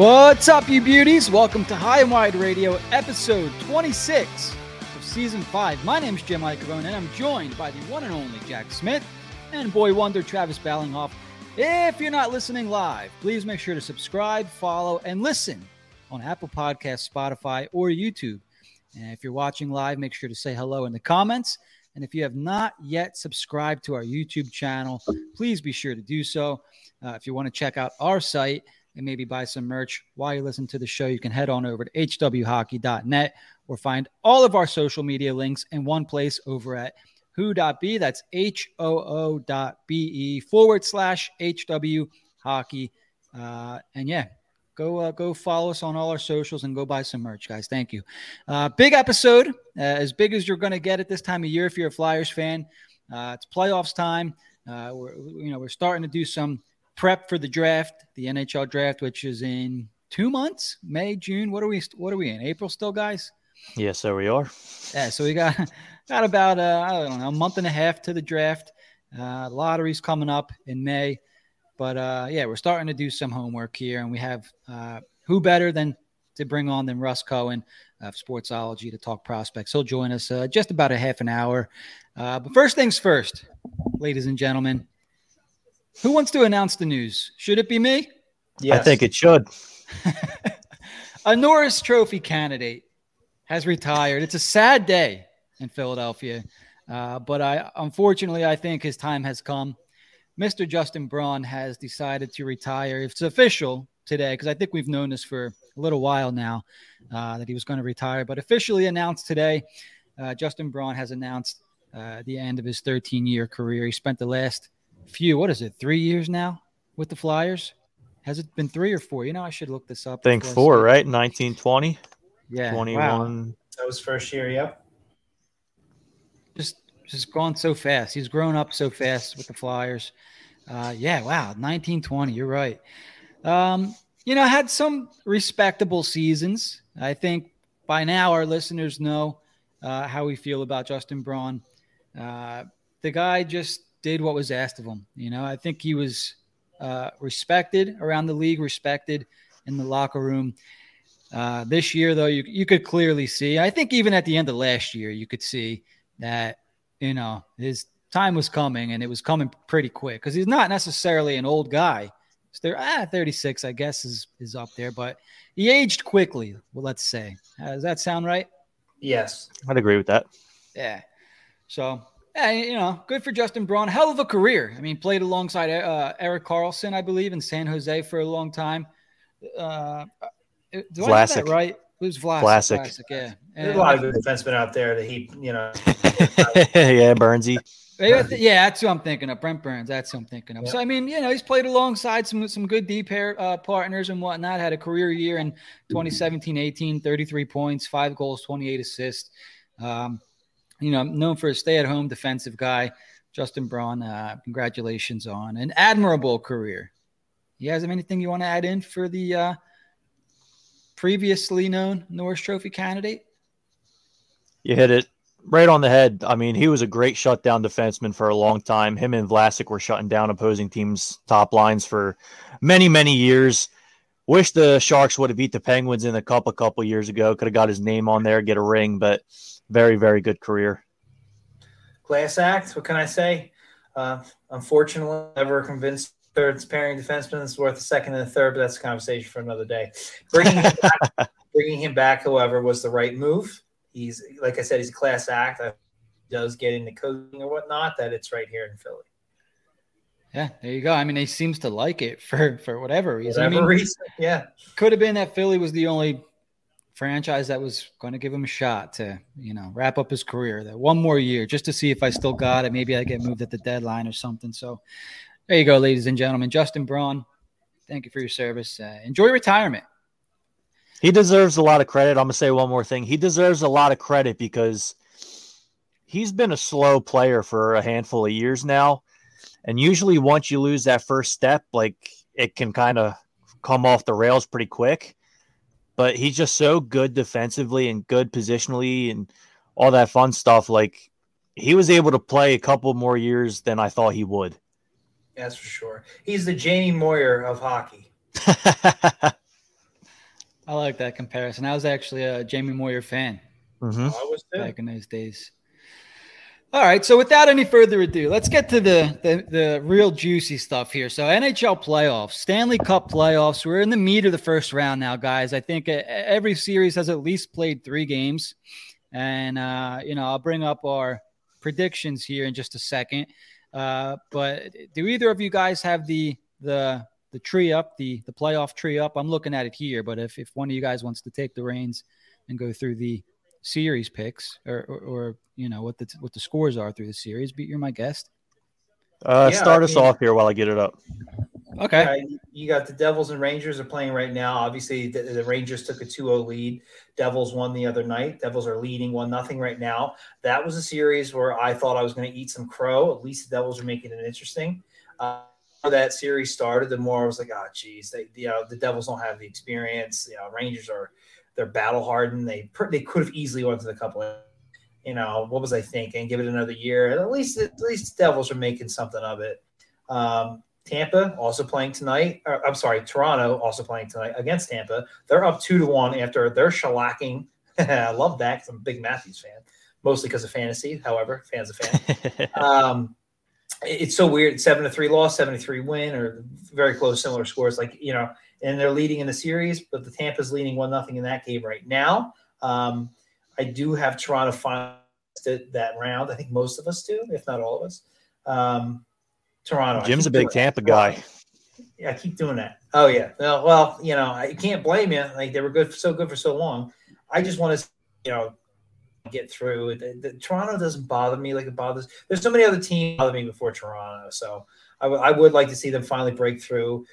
What's up, you beauties? Welcome to High and Wide Radio, episode 26 of season 5. My name is Jim Iacovone, and I'm joined by the one and only Jack Smith and boy wonder Travis Ballinghoff. If you're not listening live, please make sure to subscribe, follow, and listen on Apple Podcasts, Spotify, or YouTube. And if you're watching live, make sure to say hello in the comments. And if you have not yet subscribed to our YouTube channel, please be sure to do so. Uh, if you want to check out our site, and maybe buy some merch while you listen to the show, you can head on over to hwhockey.net or find all of our social media links in one place over at hoo.be. That's H O O dot B E forward slash HW hockey. Uh, and yeah, go uh, go follow us on all our socials and go buy some merch, guys. Thank you. Uh, big episode, uh, as big as you're going to get at this time of year if you're a Flyers fan. Uh, it's playoffs time. Uh, we're you know we're starting to do some prep for the draft, the NHL draft, which is in two months, May, June. What are we? What are we in? April still, guys? Yes, so we are. Yeah, so we got got about uh, don't know a month and a half to the draft. Uh, lottery's coming up in May, but uh, yeah, we're starting to do some homework here, and we have uh, who better than to bring on than Russ Cohen of Sportsology to talk prospects. He'll join us uh, just about a half an hour. Uh, but first things first, ladies and gentlemen, who wants to announce the news? Should it be me? Yeah, I think it should. a Norris Trophy candidate has retired. It's a sad day in Philadelphia, uh, but I unfortunately I think his time has come. Mr. Justin Braun has decided to retire. It's official today because I think we've known this for a little while now uh, that he was going to retire, but officially announced today. Uh, Justin Braun has announced uh, the end of his 13 year career. He spent the last few, what is it, three years now with the Flyers? Has it been three or four? You know, I should look this up. I think four, I right? 1920. Yeah. 21. Wow. That was first year, yep. Just just gone so fast. He's grown up so fast with the Flyers. Uh, yeah, wow, 1920. You're right. Um, you know, had some respectable seasons. I think by now our listeners know uh, how we feel about Justin Braun. Uh, the guy just did what was asked of him. You know, I think he was uh, respected around the league, respected in the locker room. Uh, this year, though, you you could clearly see. I think even at the end of last year, you could see that you know his time was coming, and it was coming pretty quick because he's not necessarily an old guy. So there, ah, 36, I guess, is is up there, but he aged quickly. Well, let's say. Uh, does that sound right? Yes, I'd agree with that. Yeah. So yeah, you know, good for Justin Braun. Hell of a career. I mean, played alongside uh, Erik Karlsson, I believe, in San Jose for a long time. Uh, do Vlasic. I have that right? It was Vlasic. Vlasic. Vlasic yeah. There's a lot of good defensemen out there that he, you know. yeah, Burnsy. Yeah, that's who I'm thinking of. Brent Burns. That's who I'm thinking of. So I mean, you know, he's played alongside some some good deep pair uh, partners and whatnot. Had a career year in 2017-18, 33 points, five goals, 28 assists. Um, you know, known for a stay-at-home defensive guy. Justin Braun, uh, congratulations on an admirable career. You guys have anything you want to add in for the uh, previously known Norris Trophy candidate? You hit it right on the head. I mean, he was a great shutdown defenseman for a long time. Him and Vlasic were shutting down opposing teams' top lines for many, many years. Wish the Sharks would have beat the Penguins in the cup a couple years ago. Could have got his name on there, get a ring, but very, very good career. Class act. What can I say? Uh, unfortunately, never convinced third pairing defenseman is worth a second and a third, but that's a conversation for another day. Bringing him back, bringing him back, however, was the right move. He's like I said, he's a class act. He does get into coaching or whatnot. That it's right here in Philly. Yeah, there you go. I mean, he seems to like it for for whatever reason. Whatever I mean, reason, yeah. Could have been that Philly was the only franchise that was going to give him a shot to, you know, wrap up his career. That one more year just to see if I still got it. Maybe I get moved at the deadline or something. So there you go, ladies and gentlemen. Justin Braun, thank you for your service. Uh, enjoy retirement. He deserves a lot of credit. I'm gonna say one more thing. He deserves a lot of credit because he's been a slow player for a handful of years now. And usually once you lose that first step, like it can kind of come off the rails pretty quick but he's just so good defensively and good positionally and all that fun stuff. Like he was able to play a couple more years than I thought he would. That's for sure. He's the Jamie Moyer of hockey. I like that comparison. I was actually a Jamie Moyer fan Mm-hmm. I was too. back in those days. All right, so without any further ado, let's get to the, the the real juicy stuff here. So NHL playoffs, Stanley Cup playoffs. We're in the meat of the first round now, guys. I think uh, every series has at least played three games, and uh, you know I'll bring up our predictions here in just a second. Uh, but do either of you guys have the the the tree up, the the playoff tree up? I'm looking at it here, but if if one of you guys wants to take the reins and go through the series picks or, or, or you know what the what the scores are through the series. But you're my guest. Uh, Yeah, start I us mean- off here while I get it up. Okay. Uh, you got the Devils and Rangers are playing right now. Obviously, the, the Rangers took a 2-0 lead. Devils won the other night. Devils are leading one nothing right now. That was a series where I thought I was going to eat some crow. At least the Devils are making it interesting. Uh, that series started, the more I was like, oh, geez, they, you know, the Devils don't have the experience. You know, Rangers are they're battle hardened. They they could have easily went to the couple. Of, you know, what was I thinking? Give it another year. At least at least the Devils are making something of it. Um, Tampa also playing tonight. Or, I'm sorry, Toronto also playing tonight against Tampa. They're up two to one after they're shellacking. I love that I'm a big Matthews fan, mostly because of fantasy. However, fans of fan. um, it- it's so weird. Seven to three loss, seven to three win, or very close, similar scores. Like you know, and they're leading in the series, but the Tampa's leading one nothing in that game right now. Um, I do have Toronto final that round. I think most of us do, if not all of us. Um, Toronto. Jim's a big Tampa guy. yeah, I keep doing that. Oh yeah. Well, well, you know, I can't blame you. Like they were good, so good for so long. I just want to, you know, get through. The, the, Toronto doesn't bother me like it bothers. There's so many other teams bother me before Toronto. So I would- like to see them finally break through.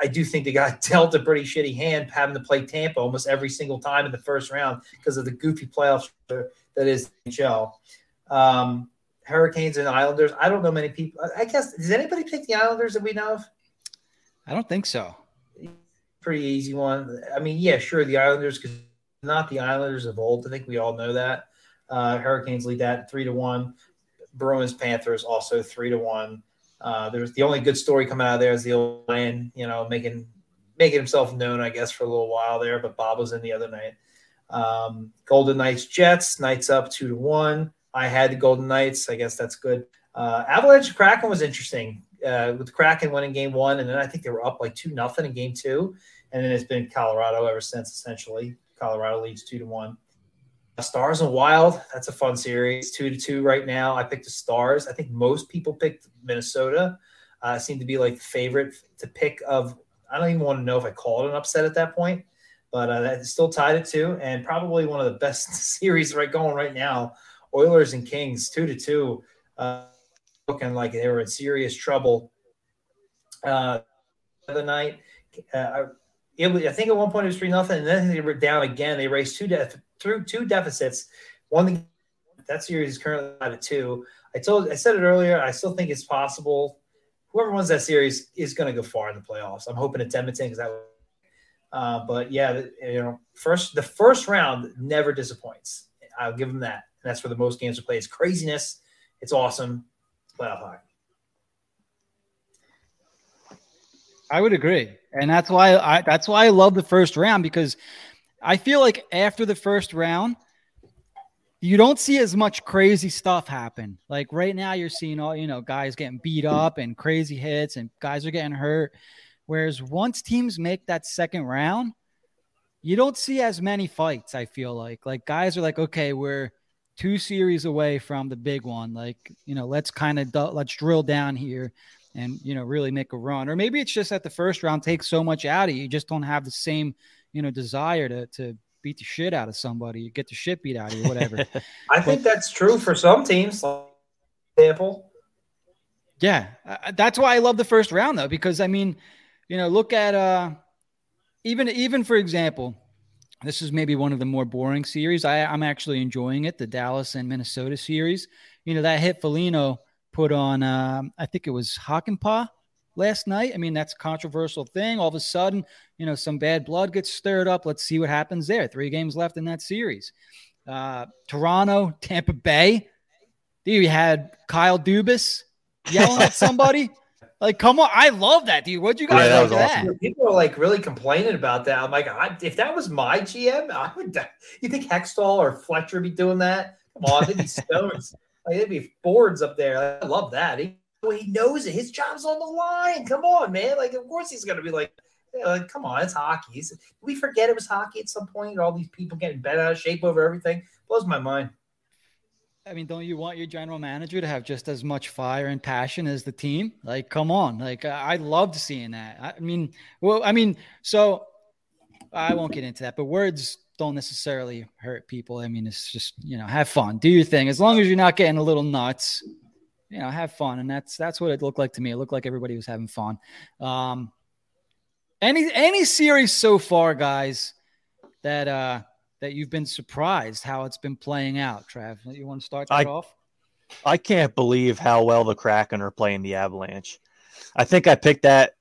I do think they got dealt a pretty shitty hand having to play Tampa almost every single time in the first round because of the goofy playoffs that is NHL. Um, Hurricanes and Islanders. I don't know many people. I guess does anybody pick the Islanders that we know of? I don't think so. pretty easy one. I mean, yeah, sure, the Islanders, because not the Islanders of old. I think we all know that. Uh, Hurricanes lead that three to one. Bruins, Panthers also three to one. Uh, there's the only good story coming out of there is the old Lion, you know, making making himself known, I guess, for a little while there. But Bob was in the other night. Um, Golden Knights, Jets, Knights up two to one. I had the Golden Knights. I guess that's good. Uh, Avalanche Kraken was interesting uh, with Kraken winning game one, and then I think they were up like two nothing in game two, and then it's been Colorado ever since. Essentially, Colorado leads two to one. Stars and Wild, that's a fun series. Two to two right now. I picked the Stars. I think most people picked Minnesota. Uh, seemed to be like the favorite to pick of. I don't even want to know if I called it an upset at that point, but uh, that's still tied at two, and probably one of the best series right going right now. Oilers and Kings, two to two. Uh, looking like they were in serious trouble uh, the other night. Uh, it was, I think at one point it was three nothing, and then they were down again. They raced two def- through two deficits. One that series is currently five to two. I told I said it earlier. I still think it's possible. Whoever wins that series is going to go far in the playoffs. I'm hoping it's Edmonton because that. Uh, but yeah, you know, first the first round never disappoints. I'll give them that. And that's where the most games are played. It's craziness. It's awesome. Playoff hockey. I would agree, and that's why I that's why I love the first round because I feel like after the first round, you don't see as much crazy stuff happen. Like right now, you're seeing all you know guys getting beat up and crazy hits, and guys are getting hurt. Whereas once teams make that second round, you don't see as many fights. I feel like like guys are like, okay, we're two series away from the big one. Like you know, let's kind of let's drill down here and you know really make a run or maybe it's just that the first round takes so much out of you you just don't have the same you know desire to to beat the shit out of somebody you get the shit beat out of you whatever. I think that's true for some teams. For example, yeah uh, that's why i love the first round though because i mean you know look at uh even even for example this is maybe one of the more boring series. I, i'm actually enjoying it the dallas and minnesota series. You know that hit Foligno put on um, I think it was Hakanpää last night. I mean, that's a controversial thing. All of a sudden, you know, some bad blood gets stirred up. Let's see what happens there. Three games left in that series. Uh, Toronto, Tampa Bay. Dude, you had Kyle Dubas yelling at somebody. Like, come on, I love that, dude. What'd you guys Yeah, that was of awesome. that? People are like really complaining about that. I'm like, I, if that was my GM, I would. You think Hextall or Fletcher be doing that? Come on, they'd be stones. like they'd be boards up there. I love that. He, well, he knows it. His job's on the line. Come on, man. Like, of course he's gonna be like, you know, like come on, it's hockey. Did we forget it was hockey at some point? All these people getting bent out of shape over everything blows my mind. I mean, don't you want your general manager to have just as much fire and passion as the team? Like, come on. Like, I loved seeing that. I mean, well, I mean, so I won't get into that, but words don't necessarily hurt people. I mean, it's just, you know, have fun, do your thing. As long as you're not getting a little nuts, you know, have fun. And that's, that's what it looked like to me. It looked like everybody was having fun. Um, any, any series so far, guys, that, uh, that you've been surprised how it's been playing out, Trav? You want to start that I- off? I can't believe how well the Kraken are playing the Avalanche. I think I picked that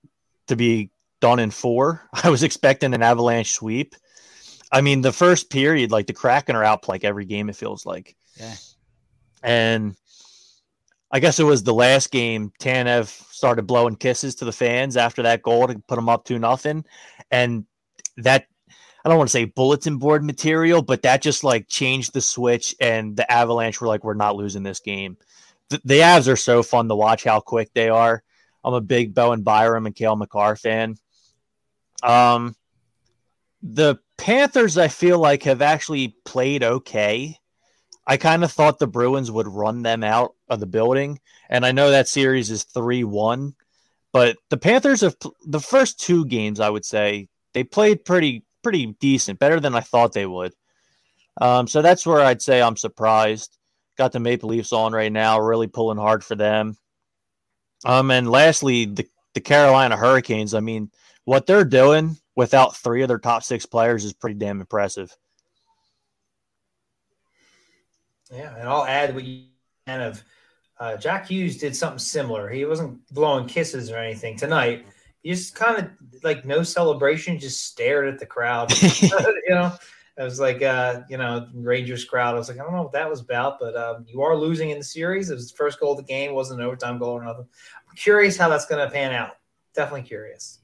to be done in four. I was expecting an Avalanche sweep. I mean, the first period, like the Kraken are out like every game, it feels like. Yeah. And I guess it was the last game, Tanev started blowing kisses to the fans after that goal to put them up to nothing. And that I don't want to say bulletin board material, but that just like changed the switch, and the Avalanche were like, "We're not losing this game." The, the Avs are so fun to watch. How quick they are. I'm a big Bowen Byram and Cale Makar fan. Um, the Panthers, I feel like, have actually played okay. I kind of thought the Bruins would run them out of the building, and I know that series is three one, but the Panthers have the first two games. I would say they played pretty pretty decent, better than I thought they would. Um, so that's where I'd say I'm surprised. Got the Maple Leafs on right now, really pulling hard for them. Um, and lastly, the the Carolina Hurricanes. I mean, what they're doing without three of their top six players is pretty damn impressive. Yeah, and I'll add what you kind of uh, Jack Hughes did something similar. He wasn't blowing kisses or anything tonight. He just kind of like no celebration, just stared at the crowd. you know, it was like uh, you know Rangers crowd. I was like, I don't know what that was about, but um, you are losing in the series. It was the first goal of the game, wasn't an overtime goal or nothing. I'm curious how that's going to pan out. Definitely curious.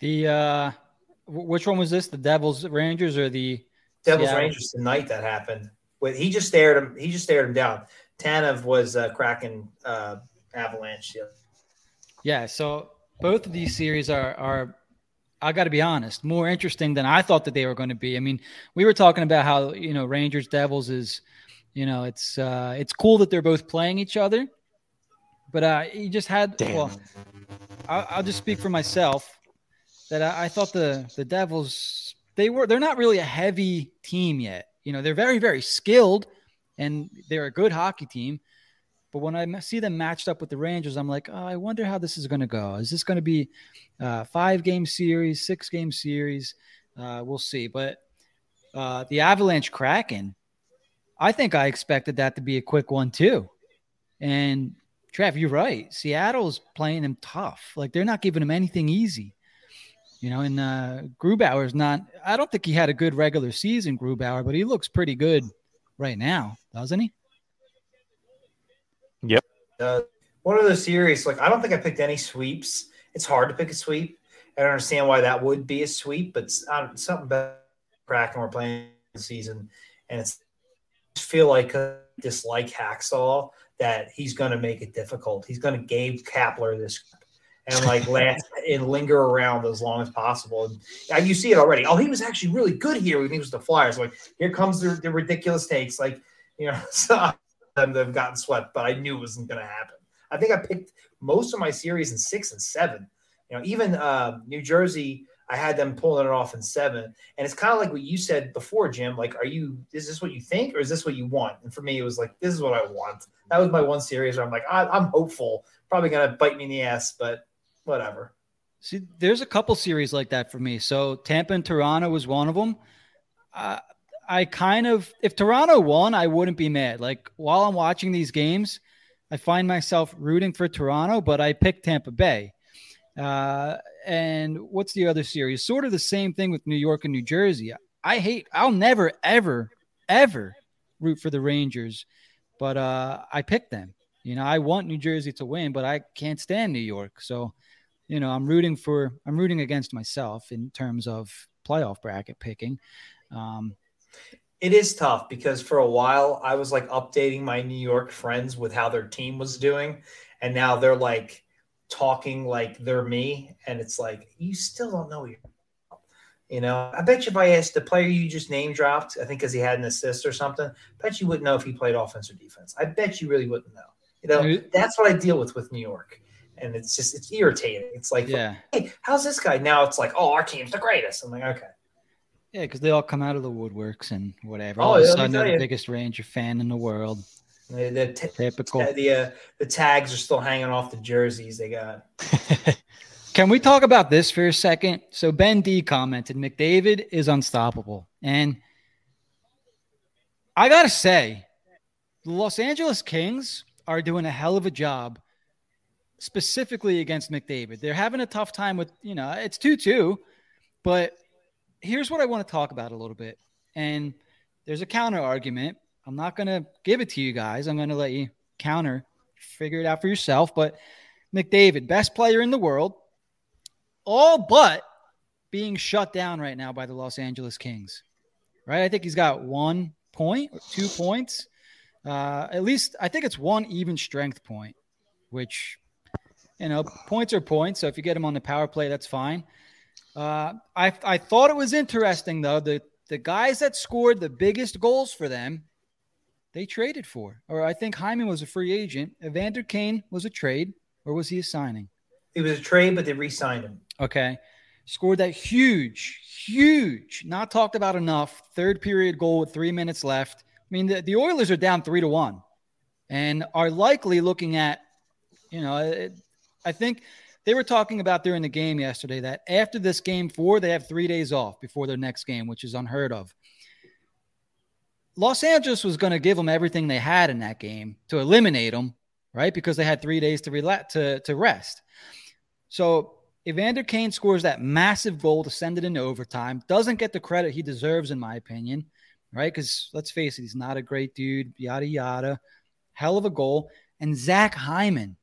The uh, wh- which one was this? The Devils Rangers or the Devils Seattle? Rangers tonight that happened. With he just stared him. He just stared him down. Tanev was uh, Kraken uh, Avalanche. Yeah. Yeah, so both of these series are are I got to be honest, more interesting than I thought that they were going to be. I mean, we were talking about how, you know, Rangers Devils is, you know, it's uh it's cool that they're both playing each other. But uh you just had Damn. well I'll, I'll just speak for myself that I, I thought the the Devils they were they're not really a heavy team yet. You know, they're very very skilled and they're a good hockey team. But when I see them matched up with the Rangers, I'm like, oh, I wonder how this is going to go. Is this going to be a five game series, six game series? Uh, we'll see. But uh, the Avalanche Kraken, I think I expected that to be a quick one too. And Trev, you're right. Seattle's playing them tough. Like they're not giving them anything easy. You know, and uh, Grubauer's not. I don't think he had a good regular season, Grubauer, but he looks pretty good right now, doesn't he? Uh, one of those series, like I don't think I picked any sweeps. It's hard to pick a sweep. I don't understand why that would be a sweep, but um, something about Kraken we're playing this season, and it's I feel like uh, dislike Hacksaw that he's going to make it difficult. He's going to Gabe Kapler this and like last and linger around as long as possible. And you see it already. Oh, he was actually really good here when he was the Flyers. Like here comes the, the ridiculous takes. Like you know, some of them have gotten swept, but I knew it wasn't going to happen. I think I picked most of my series in six and seven. You know, even uh, New Jersey, I had them pulling it off in seven. And it's kind of like what you said before, Jim. Like, are you? Is this what you think, or is this what you want? And for me, it was like, this is what I want. That was my one series where I'm like, I, I'm hopeful. Probably going to bite me in the ass, but whatever. See, there's a couple series like that for me. So Tampa and Toronto was one of them. Uh, I kind of, if Toronto won, I wouldn't be mad. Like while I'm watching these games, I find myself rooting for Toronto, but I picked Tampa Bay. Uh, and what's the other series? Sort of the same thing with New York and New Jersey. I hate, I'll never, ever, ever root for the Rangers, but uh, I picked them. You know, I want New Jersey to win, but I can't stand New York. So, you know, I'm rooting for I'm rooting against myself in terms of playoff bracket picking. Um, it is tough because for a while I was like updating my New York friends with how their team was doing, and now they're like talking like they're me, and it's like you still don't know you. You know, I bet you if I asked the player you just name dropped, I think because he had an assist or something, I bet you wouldn't know if he played offense or defense. I bet you really wouldn't know. You know, that's what I deal with with New York. And it's just, it's irritating. It's like, yeah. hey, how's this guy? Now it's like, oh, our team's the greatest. I'm like, okay. Yeah, because they all come out of the woodworks and whatever. Oh, all of a sudden, they're the biggest Ranger fan in the world. The, the t- Typical. T- the, uh, the tags are still hanging off the jerseys they got. Can we talk about this for a second? So Ben D commented, McDavid is unstoppable. And I got to say, the Los Angeles Kings are doing a hell of a job specifically against McDavid. They're having a tough time with, you know, it's 2 2, but here's what I want to talk about a little bit. And there's a counter argument. I'm not going to give it to you guys. I'm going to let you counter, figure it out for yourself. But McDavid, best player in the world, all but being shut down right now by the Los Angeles Kings. Right? I think he's got one point or two points. Uh, at least I think it's one even strength point, which, you know, points are points. So if you get him on the power play, that's fine. Uh, I, I thought it was interesting, though. The, the guys that scored the biggest goals for them, they traded for. Or I think Hyman was a free agent. Evander Kane was a trade, or was he a signing? It was a trade, but they re signed him. Okay. Scored that huge, huge, not talked about enough third period goal with three minutes left. I mean, the, the Oilers are down three to one and are likely looking at, you know, it, I think they were talking about during the game yesterday that after this game four, they have three days off before their next game, which is unheard of. Los Angeles was going to give them everything they had in that game to eliminate them, right? Because they had three days to relax to, to rest. So Evander Kane scores that massive goal to send it into overtime. Doesn't get the credit he deserves, in my opinion, right? Because let's face it, he's not a great dude, yada, yada. Hell of a goal. And Zach Hyman,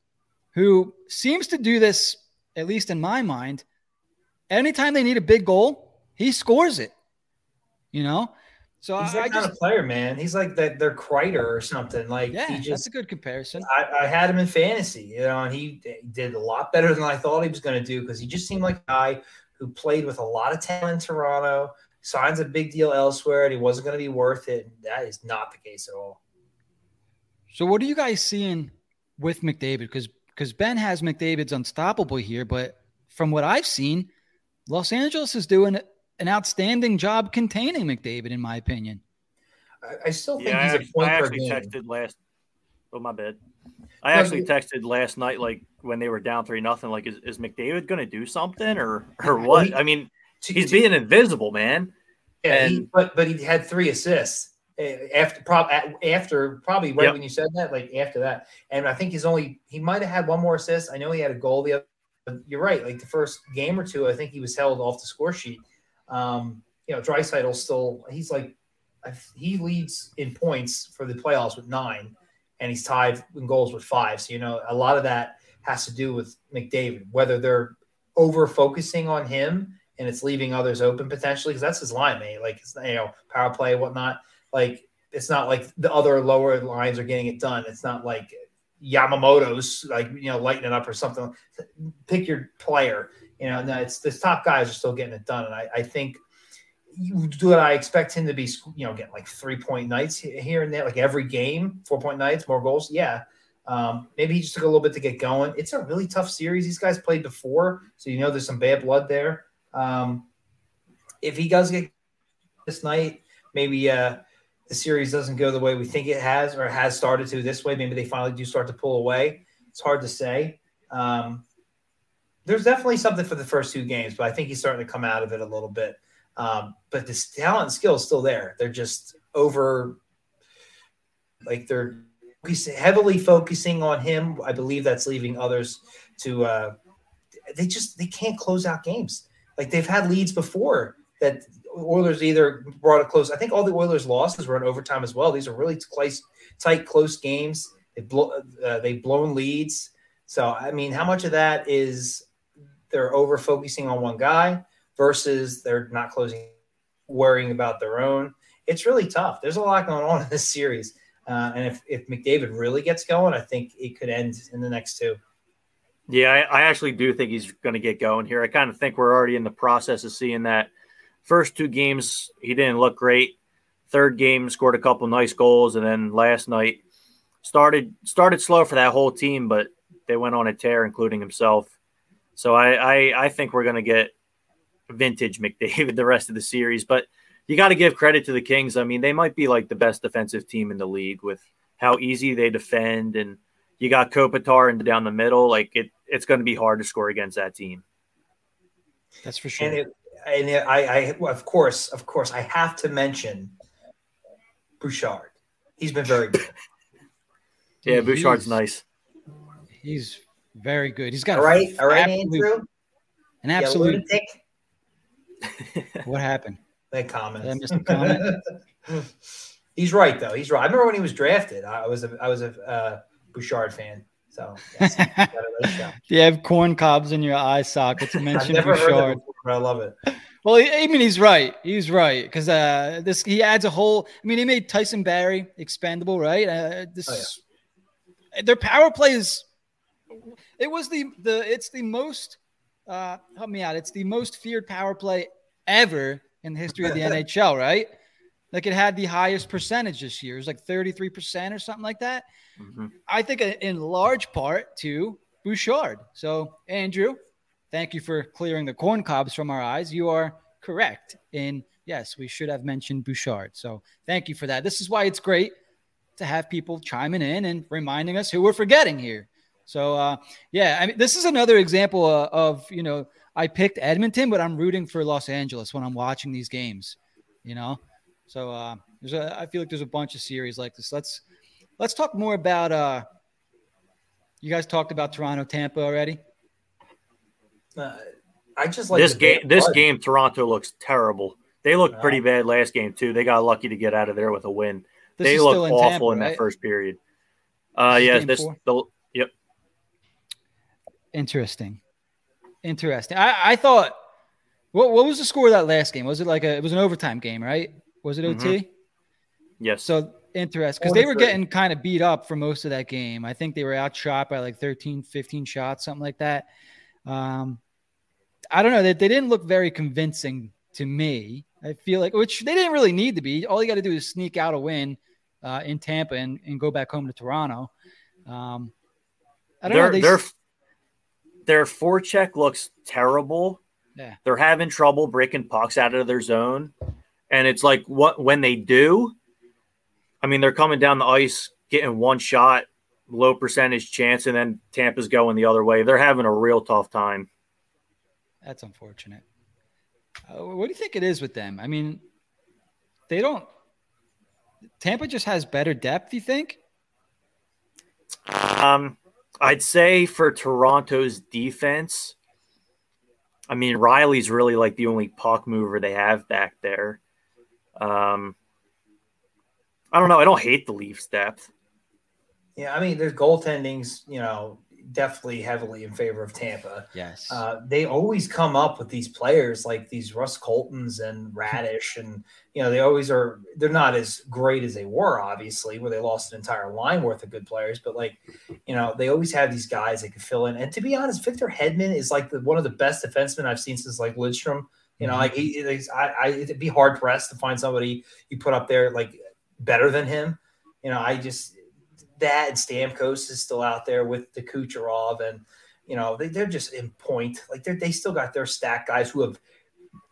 who seems to do this, at least in my mind, anytime they need a big goal, he scores it. You know? So he's that I, kind just, of player, man. He's like that their Kreider or something. Like yeah, he just, that's a good comparison. I, I, had him in fantasy, you know, and he did a lot better than I thought he was going to do because he just seemed like a guy who played with a lot of talent in Toronto, signs a big deal elsewhere, and he wasn't going to be worth it. That is not the case at all. So what are you guys seeing with McDavid? Because because Ben has McDavid's unstoppable here, but from what I've seen, Los Angeles is doing an outstanding job containing McDavid, in my opinion. I, I still think yeah, he's a point I actually game. texted last. Oh my bad. I actually texted last night, like when they were down three nothing. Like, is, is McDavid going to do something or or what? He, I mean, he's being invisible, man. Yeah, and, he, but but he had three assists after prob after probably right yep. when you said that, like after that. And I think he's only he might have had one more assist. I know he had a goal the other. You're right. Like the first game or two, I think he was held off the score sheet. Um, you know, Draisaitl still he's like he leads in points for the playoffs with nine, and he's tied in goals with five. So you know, a lot of that has to do with McDavid, whether they're over focusing on him and it's leaving others open potentially because that's his line mate. Like you know, power play, whatnot. Like it's not like the other lower lines are getting it done. It's not like Yamamoto's like you know lighting it up or something. Pick your player. You know, no, it's the top guys are still getting it done, and I, I think do I expect him to be you know getting like three point nights here and there, like every game, four point nights, more goals? Yeah. Um, maybe he just took a little bit to get going. It's a really tough series. These guys played before, so you know there's some bad blood there. Um, if he does get this night, maybe uh, the series doesn't go the way we think it has or has started to this way. Maybe they finally do start to pull away. It's hard to say. Um, there's definitely something for the first two games, but I think he's starting to come out of it a little bit. Um, but this talent and skill is still there. They're just over, like they're heavily focusing on him. I believe that's leaving others to. Uh, they just they can't close out games. Like they've had leads before that Oilers either brought it close. I think all the Oilers losses were in overtime as well. These are really close, tight, close games. They blow, uh, they've blown leads. So I mean, how much of that is they're over focusing on one guy versus they're not closing, worrying about their own? It's really tough. There's a lot going on in this series. Uh, and if, if McDavid really gets going, I think it could end in the next two. Yeah, I, I actually do think he's going to get going here. I kind of think we're already in the process of seeing that. First two games, he didn't look great. Third game, scored a couple nice goals, and then last night started started slow for that whole team, but they went on a tear, including himself. So I I, I think we're going to get vintage McDavid the rest of the series, but you got to give credit to the Kings. I mean, they might be like the best defensive team in the league with how easy they defend, and you got Kopitar and down the middle. Like it, it's going to be hard to score against that team. That's for sure. And, it, and I, I, of course, of course, I have to mention Bouchard. He's been very good. yeah, Bouchard's he's, nice. He's very good. He's got all right, all right, absolute, Andrew. An absolute. what happened? That comment. Did I missed the comment. he's right though. He's right. I remember when he was drafted. I was a I was a uh, Bouchard fan. So yes, do you have corn cobs in your eye socket to mention I've never Bouchard? But I love it. Well, I mean, he's right. He's right because uh, this he adds a whole. I mean, he made Tyson Barrie expendable, right? Uh, this oh, yeah. their power play is. It was the the it's the most. Uh, help me out. It's the most feared power play ever in the history of the NHL, right? Like it had the highest percentage this year. It was like 33% or something like that. Mm-hmm. I think in large part to Bouchard. So, Andrew, thank you for clearing the corn cobs from our eyes. You are correct in yes, we should have mentioned Bouchard. So, thank you for that. This is why it's great to have people chiming in and reminding us who we're forgetting here. So, uh, yeah, I mean, this is another example of, of you know, I picked Edmonton, but I'm rooting for Los Angeles when I'm watching these games. You know, so uh, there's a. I feel like there's a bunch of series like this. Let's let's talk more about. uh You guys talked about Toronto, Tampa already. Uh, I just like this game. This blood. game, Toronto looks terrible. They looked pretty bad last game too. They got lucky to get out of there with a win. This they looked awful in, Tampa, in that right? first period. Uh, this yes, this. The, yep. Interesting. Interesting. I, I thought what what was the score of that last game? Was it like a it was an overtime game, right? Was it OT? Mm-hmm. Yes. So interesting because they were getting kind of beat up for most of that game. I think they were outshot by like 13, 15 shots, something like that. Um, I don't know. They, they didn't look very convincing to me. I feel like, which they didn't really need to be. All you got to do is sneak out a win uh, in Tampa and, and go back home to Toronto. Um, I don't they're, know. They, they're their forecheck looks terrible. Yeah. They're having trouble breaking pucks out of their zone. And it's like what when they do, I mean, they're coming down the ice, getting one shot, low percentage chance, and then Tampa's going the other way. They're having a real tough time. That's unfortunate. Uh, what do you think it is with them? I mean, they don't. Tampa just has better depth. You think? Um, I'd say for Toronto's defense, I mean Rielly's really like the only puck mover they have back there. Um, I don't know. I don't hate the Leafs depth. Yeah, I mean, there's goaltending's you know definitely heavily in favor of Tampa. Yes. Uh, they always come up with these players like these Ross Coltons and Raddysh. and you know they always are. They're not as great as they were, obviously, where they lost an entire line worth of good players. But like, you know, they always have these guys that can fill in. And to be honest, Victor Hedman is like the, one of the best defensemen I've seen since like Lidstrom. You know, mm-hmm. like he, I, I, it'd be hard pressed to find somebody you put up there like better than him. You know, I just that and Stamkos is still out there with the Kucherov, and you know they, they're just in point. Like they they still got their stack guys who have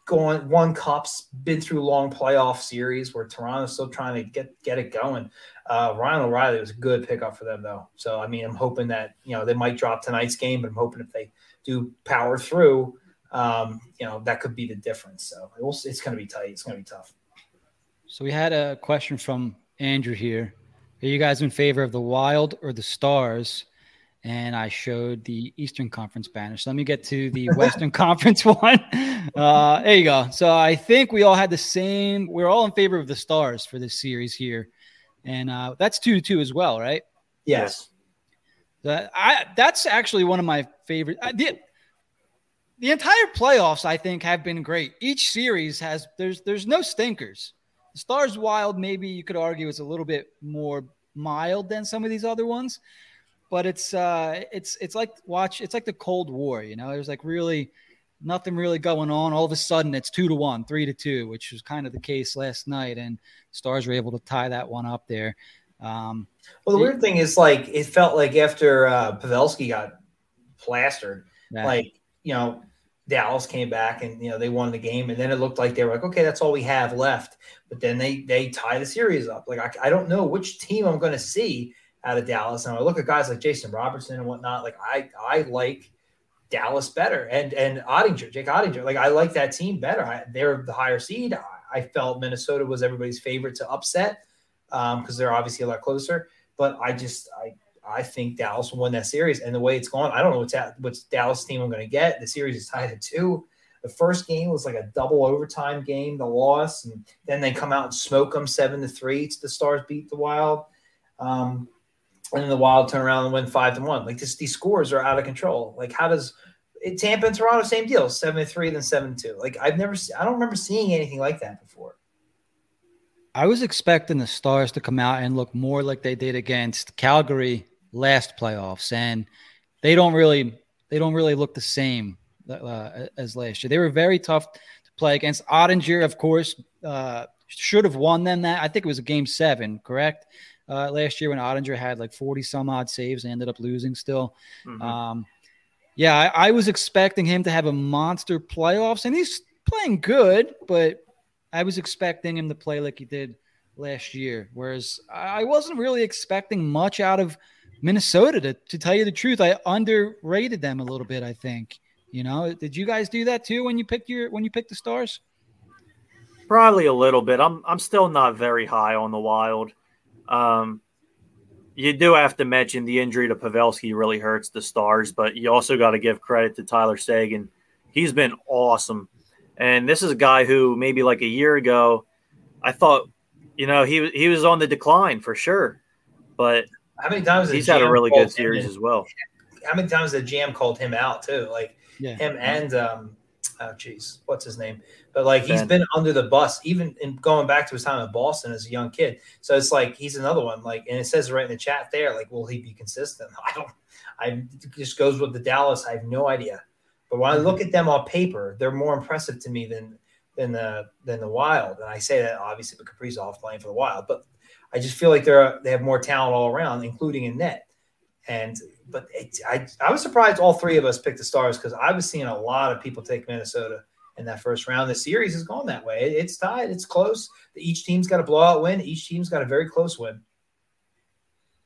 gone won cups, been through long playoff series where Toronto's still trying to get get it going. Uh, Ryan O'Reilly was a good pickup for them though. So I mean, I'm hoping that you know they might drop tonight's game, but I'm hoping if they do power through, um, you know that could be the difference. So it will, it's going to be tight. It's going to be tough. So we had a question from Andrew here. Are you guys in favor of the Wild or the Stars? And I showed the Eastern Conference banner. So let me get to the Western Conference one. Uh, there you go. So I think we all had the same. We're all in favor of the Stars for this series here, and uh, that's two to two as well, right? Yes. That I that's actually one of my favorite. I did the entire playoffs. I think have been great. Each series has there's there's no stinkers. Stars Wild maybe you could argue is a little bit more mild than some of these other ones, but it's uh it's it's like watch it's like the Cold War. You know, there's like really nothing really going on. All of a sudden, it's two to one, three to two, which was kind of the case last night, and Stars were able to tie that one up there. Um, well, the weird thing is, like, it felt like after uh, Pavelski got plastered, yeah. like you know, Dallas came back and you know they won the game, and then it looked like they were like, okay, that's all we have left. But then they they tie the series up. Like, I, I don't know which team I'm going to see out of Dallas, and I look at guys like Jason Robertson and whatnot. Like, I I like Dallas better, and and Oettinger, Jake Oettinger. Like, I like that team better. I, they're the higher seed. I, I felt Minnesota was everybody's favorite to upset because um, they're obviously a lot closer. But I just I I think Dallas will win that series. And the way it's going, I don't know what's at, what's Dallas team I'm going to get. The series is tied at two. The first game was like a double overtime game, the loss, and then they come out and smoke them seven to three. The Stars beat the Wild, um, and then the Wild turn around and win five to one. Like this, these scores are out of control. Like how does it, Tampa and Toronto same deal, seven to three, then seven to two. Like I've never, I don't remember seeing anything like that before. I was expecting the Stars to come out and look more like they did against Calgary last playoffs, and they don't really they don't really look the same uh, as last year. They were very tough to play against. Oettinger, of course, uh, should have won them that. I think it was a game seven, correct? Uh, last year when Oettinger had like 40 some odd saves and ended up losing still. Mm-hmm. Um, yeah, I, I, was expecting him to have a monster playoffs, and he's playing good, but I was expecting him to play like he did last year. Whereas I wasn't really expecting much out of Minnesota. To, to tell you the truth, I underrated them a little bit. I think. You know, did you guys do that too when you picked your when you picked the Stars? Probably a little bit. I'm I'm still not very high on the Wild. Um, you do have to mention the injury to Pavelski really hurts the Stars, but you also got to give credit to Tyler Seguin. He's been awesome and this is a guy who maybe like a year ago, I thought, you know, he he was on the decline for sure. But how many times he's had a really good series as well. How many times the GM called him out too? Like yeah. him and um, oh geez, what's his name? But like he's been under the bus even in going back to his time in Boston as a young kid. So it's like he's another one. Like, and it says right in the chat there, like, will he be consistent? I don't. I just goes with the Dallas. I have no idea. But when I look at them on paper, they're more impressive to me than than the than the Wild. And I say that obviously, but Kaprizov playing for the Wild, but I just feel like they're they have more talent all around, including in net. And but it, I I was surprised all three of us picked the Stars because I was seeing a lot of people take Minnesota in that first round. The series has gone that way. It's tied. It's close. Each team's got a blowout win. Each team's got a very close win.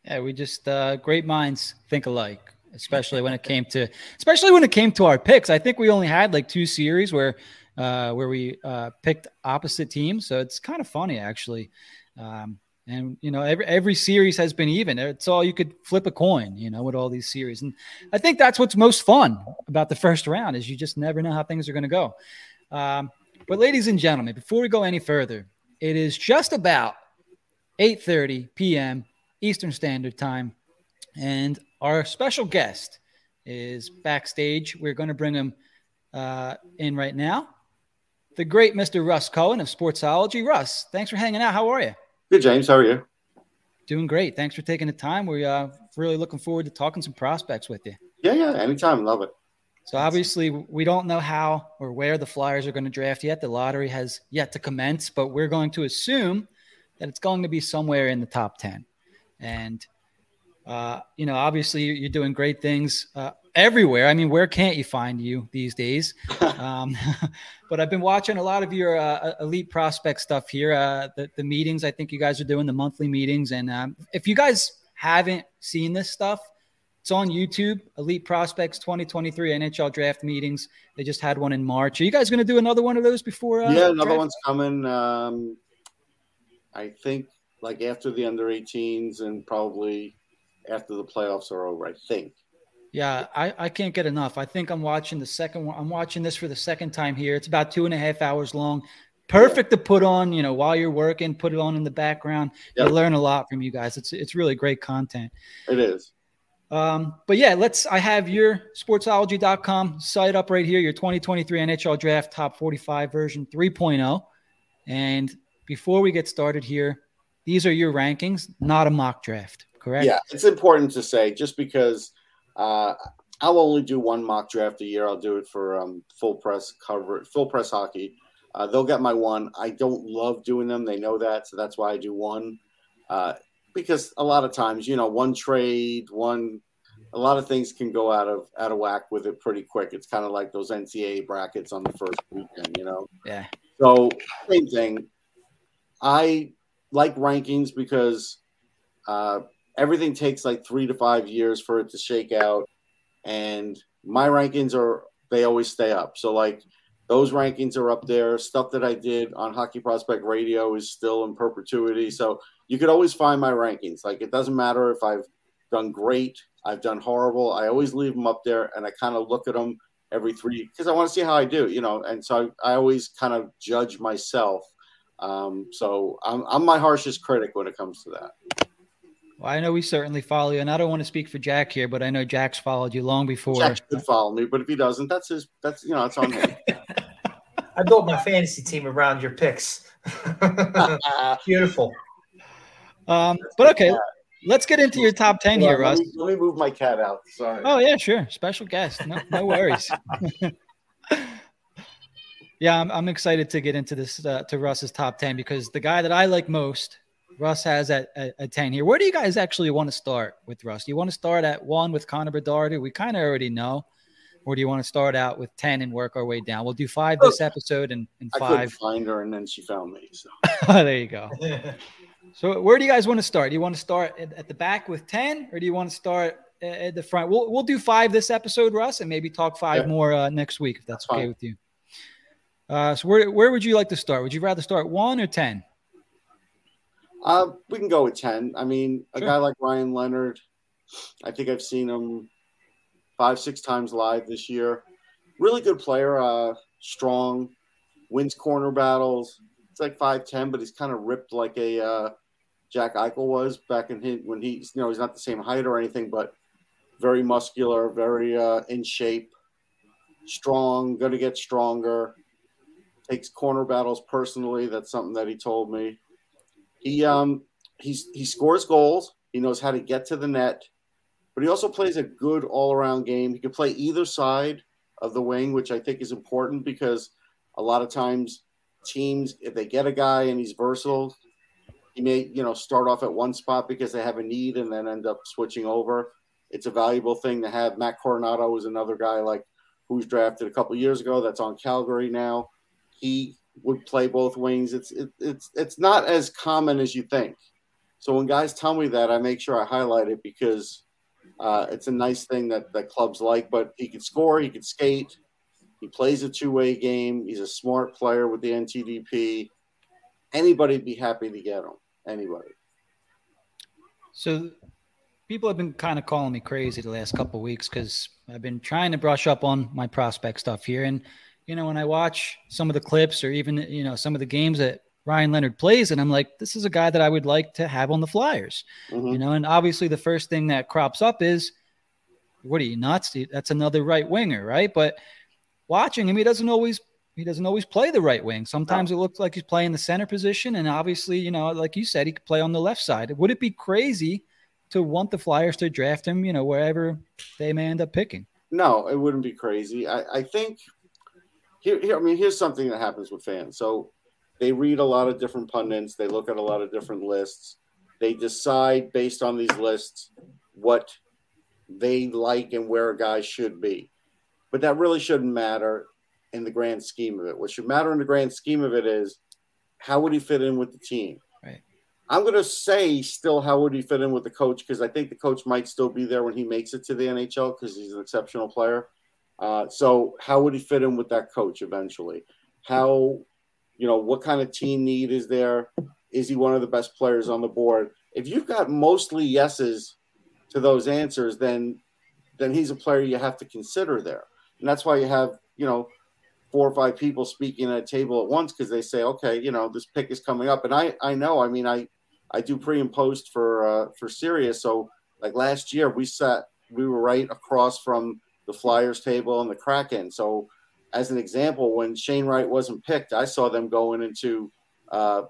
Yeah, we just uh, great minds think alike especially when it came to especially when it came to our picks. I think we only had like two series where uh, where we uh, picked opposite teams, so it's kind of funny actually. Um, and you know, every every series has been even. It's all you could flip a coin, you know, with all these series. And I think that's what's most fun about the first round is you just never know how things are going to go. Um, but ladies and gentlemen, before we go any further, it is just about 8:30 p.m. Eastern Standard Time, and our special guest is backstage. We're going to bring him uh, in right now. The great Mr. Russ Cohen of Sportsology. Russ, thanks for hanging out. How are you? Good, James. How are you? Doing great. Thanks for taking the time. We're uh, really looking forward to talking some prospects with you. Yeah, yeah. Anytime. Love it. So obviously, we don't know how or where the Flyers are going to draft yet. The lottery has yet to commence, but we're going to assume that it's going to be somewhere in the top 10. And uh, you know, obviously you're doing great things uh, everywhere. I mean, where can't you find you these days? um, but I've been watching a lot of your uh, elite prospect stuff here. Uh, the, the meetings, I think you guys are doing the monthly meetings. And um, if you guys haven't seen this stuff, it's on YouTube. Elite Prospects 2023 NHL Draft Meetings. They just had one in March. Are you guys going to do another one of those before? Uh, yeah, another draft? one's coming. Um, I think like after the under 18s and probably after the playoffs are over. I think. Yeah, I, I can't get enough. I think I'm watching the second one. I'm watching this for the second time here. It's about two and a half hours long. perfect to put on, you know, while you're working, put it on in the background. Yep. You learn a lot from you guys. It's it's really great content. It is. Um, but yeah, let's. I have your sportsology.com site up right here, your 2023 NHL Draft Top 45 version 3.0. And before we get started here, these are your rankings, not a mock draft, correct? Yeah, it's important to say just because uh, I'll only do one mock draft a year. I'll do it for um, full press cover, full press hockey. Uh, they'll get my one. I don't love doing them. They know that, so that's why I do one. Uh, because a lot of times, you know, one trade, one, a lot of things can go out of out of whack with it pretty quick. It's kind of like those NCAA brackets on the first weekend, you know. Yeah. So same thing. I like rankings because uh, everything takes like three to five years for it to shake out, and my rankings are they always stay up. So like those rankings are up there. Stuff that I did on Hockey Prospect Radio is still in perpetuity. So you could always find my rankings. Like it doesn't matter if I've done great, I've done horrible. I always leave them up there, and I kind of look at them every three because I want to see how I do, you know. And so I, I always kind of judge myself. Um, so I'm, I'm my harshest critic when it comes to that. Well, I know we certainly follow you, and I don't want to speak for Jack here, but I know Jack's followed you long before. Jack should follow me, but if he doesn't, that's his. That's you know, it's on him. I built my fantasy team around your picks. Beautiful. Um, but okay, let's get into your top ten here, Hold Russ. let, me, let me move my cat out. Sorry. Oh yeah, sure. Special guest. No, no worries. yeah, I'm, I'm excited to get into this uh, to Russ's top ten because the guy that I like most, Russ has at, at, at ten here. Where do you guys actually want to start with Russ? Do you want to start at one with Connor Bedard, who we kind of already know, or do you want to start out with ten and work our way down? We'll do five this episode and, and five. I couldn't find her, and then she found me. So there you go. So where do you guys want to start? Do you want to start at, at the back with 10 or do you want to start at the front? We'll, we'll do five this episode, Russ, and maybe talk five Yeah. more uh, next week if that's That's okay fine. with you. Uh, so where, where would you like to start? Would you rather start one or 10? Uh, we can go with ten. I mean, a Sure. guy like Ryan Leonard, I think I've seen him five, six times live this year. Really good player, uh, strong, wins corner battles. It's like five ten, but he's kind of ripped like a uh, Jack Eichel was back in his, when he's you know he's not the same height or anything, but very muscular, very uh, in shape, strong, going to get stronger. Takes corner battles personally. That's something that he told me. He um he's he scores goals. He knows how to get to the net, but he also plays a good all around game. He can play either side of the wing, which I think is important because a lot of times teams, if they get a guy and he's versatile, he may you know start off at one spot because they have a need and then end up switching over. It's a valuable thing to have. Matt Coronato is another guy like who's drafted a couple years ago that's on Calgary now. He would play both wings. It's it, it's it's not as common as you think. So when guys tell me that, I make sure I highlight it because uh, it's a nice thing that that clubs like. But he could score, he could skate, he plays a two way game. He's a smart player with the NTDP. Anybody'd be happy to get him. Anybody. So people have been kind of calling me crazy the last couple weeks because I've been trying to brush up on my prospect stuff here. And, you know, when I watch some of the clips or even, you know, some of the games that Ryan Leonard plays, and I'm like, this is a guy that I would like to have on the Flyers, Mhm. you know, and obviously the first thing that crops up is, what are you nuts? That's another right winger, right? But watching him, he doesn't always he doesn't always play the right wing. Sometimes it looks like he's playing the center position, and obviously, you know, like you said, he could play on the left side. Would it be crazy to want the Flyers to draft him, you know, wherever they may end up picking? No, it wouldn't be crazy. I, I think here, here, I mean, here's something that happens with fans. So they read a lot of different pundits, they look at a lot of different lists, they decide based on these lists what they like and where a guy should be. But that really shouldn't matter in the grand scheme of it. What should matter in the grand scheme of it is how would he fit in with the team? Right. I'm going to say still how would he fit in with the coach because I think the coach might still be there when he makes it to the NHL because he's an exceptional player. Uh, so how would he fit in with that coach eventually? How, you know, what kind of team need is there? Is he one of the best players on the board? If you've got mostly yeses to those answers, then then he's a player you have to consider there, and that's why you have you know four or five people speaking at a table at once because they say, okay, you know, this pick is coming up, and I I know, I mean, I I do pre and post for uh, for Sirius, so like last year we sat we were right across from the Flyers table and the Kraken, so as an example, when Shane Wright wasn't picked, I saw them going into uh,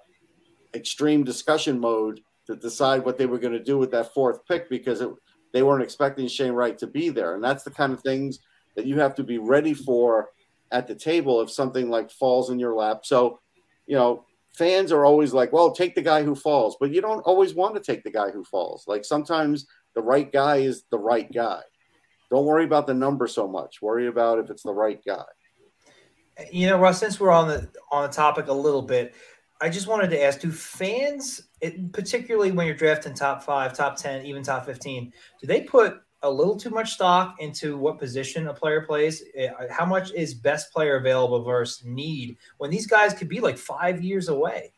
extreme discussion mode to decide what they were going to do with that fourth pick because it, they weren't expecting Shane Wright to be there. And that's the kind of things that you have to be ready for at the table if something like falls in your lap. So, you know, fans are always like, well, take the guy who falls, but you don't always want to take the guy who falls. Like sometimes the right guy is the right guy. Don't worry about the number so much. Worry about if it's the right guy. You know, Russ, since we're on the on the topic a little bit, I just wanted to ask: Do fans, it, particularly when you're drafting top five, top ten, even top fifteen, do they put a little too much stock into what position a player plays? Eh, how much is best player available versus need when these guys could be like five years away?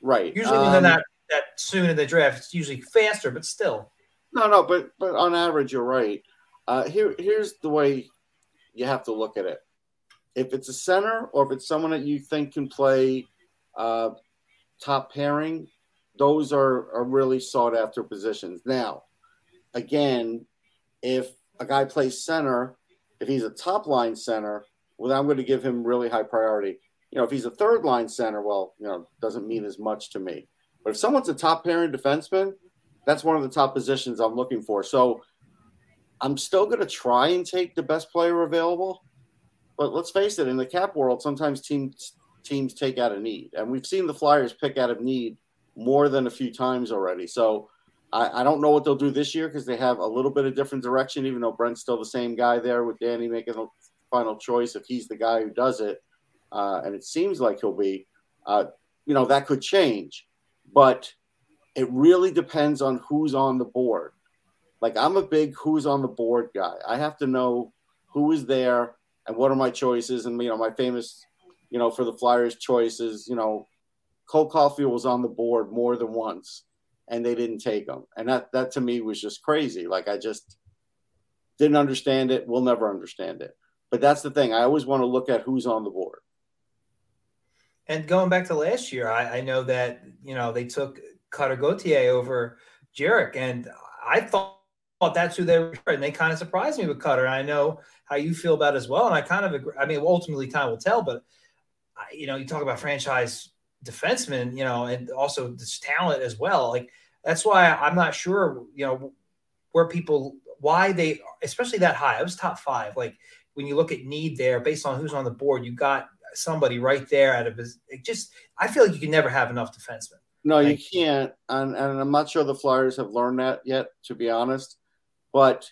Right. Usually, when they're um, not that soon in the draft, it's usually faster, but still. No, no, but but on average, you're right. Uh, here, here's the way you have to look at it. If it's a center or if it's someone that you think can play uh, top pairing, those are, are really sought after positions. Now, again, if a guy plays center, if he's a top line center, well, I'm going to give him really high priority. You know, if he's a third line center, well, you know, doesn't mean as much to me. But if someone's a top pairing defenseman, that's one of the top positions I'm looking for. So I'm still going to try and take the best player available. But let's face it, in the cap world, sometimes teams teams take out of need. And we've seen the Flyers pick out of need more than a few times already. So I, I don't know what they'll do this year because they have a little bit of different direction, even though Brent's still the same guy there with Danny making the final choice if he's the guy who does it. Uh, and it seems like he'll be, uh, you know, that could change. But it really depends on who's on the board. Like I'm a big who's on the board guy. I have to know who is there and what are my choices. And you know, my famous you know, for the Flyers' choices, you know, Cole Caufield was on the board more than once, and they didn't take him, and that that to me was just crazy. Like I just didn't understand it. We'll never understand it. But that's the thing. I always want to look at who's on the board. And going back to last year, I, I know that you know they took Cutter Gauthier over Jarek, and I thought that's who they were, and they kind of surprised me with Cutter. I know how you feel about as well, and I kind of agree. I mean, ultimately, time will tell, but you know, you talk about franchise defensemen, you know, and also this talent as well. Like that's why I'm not sure, you know, where people why they especially that high. I was top five. Like when you look at need there, based on who's on the board, you got somebody right there out of his. It just I feel like you can never have enough defensemen. No, like, you can't, and, and I'm not sure the Flyers have learned that yet, to be honest. But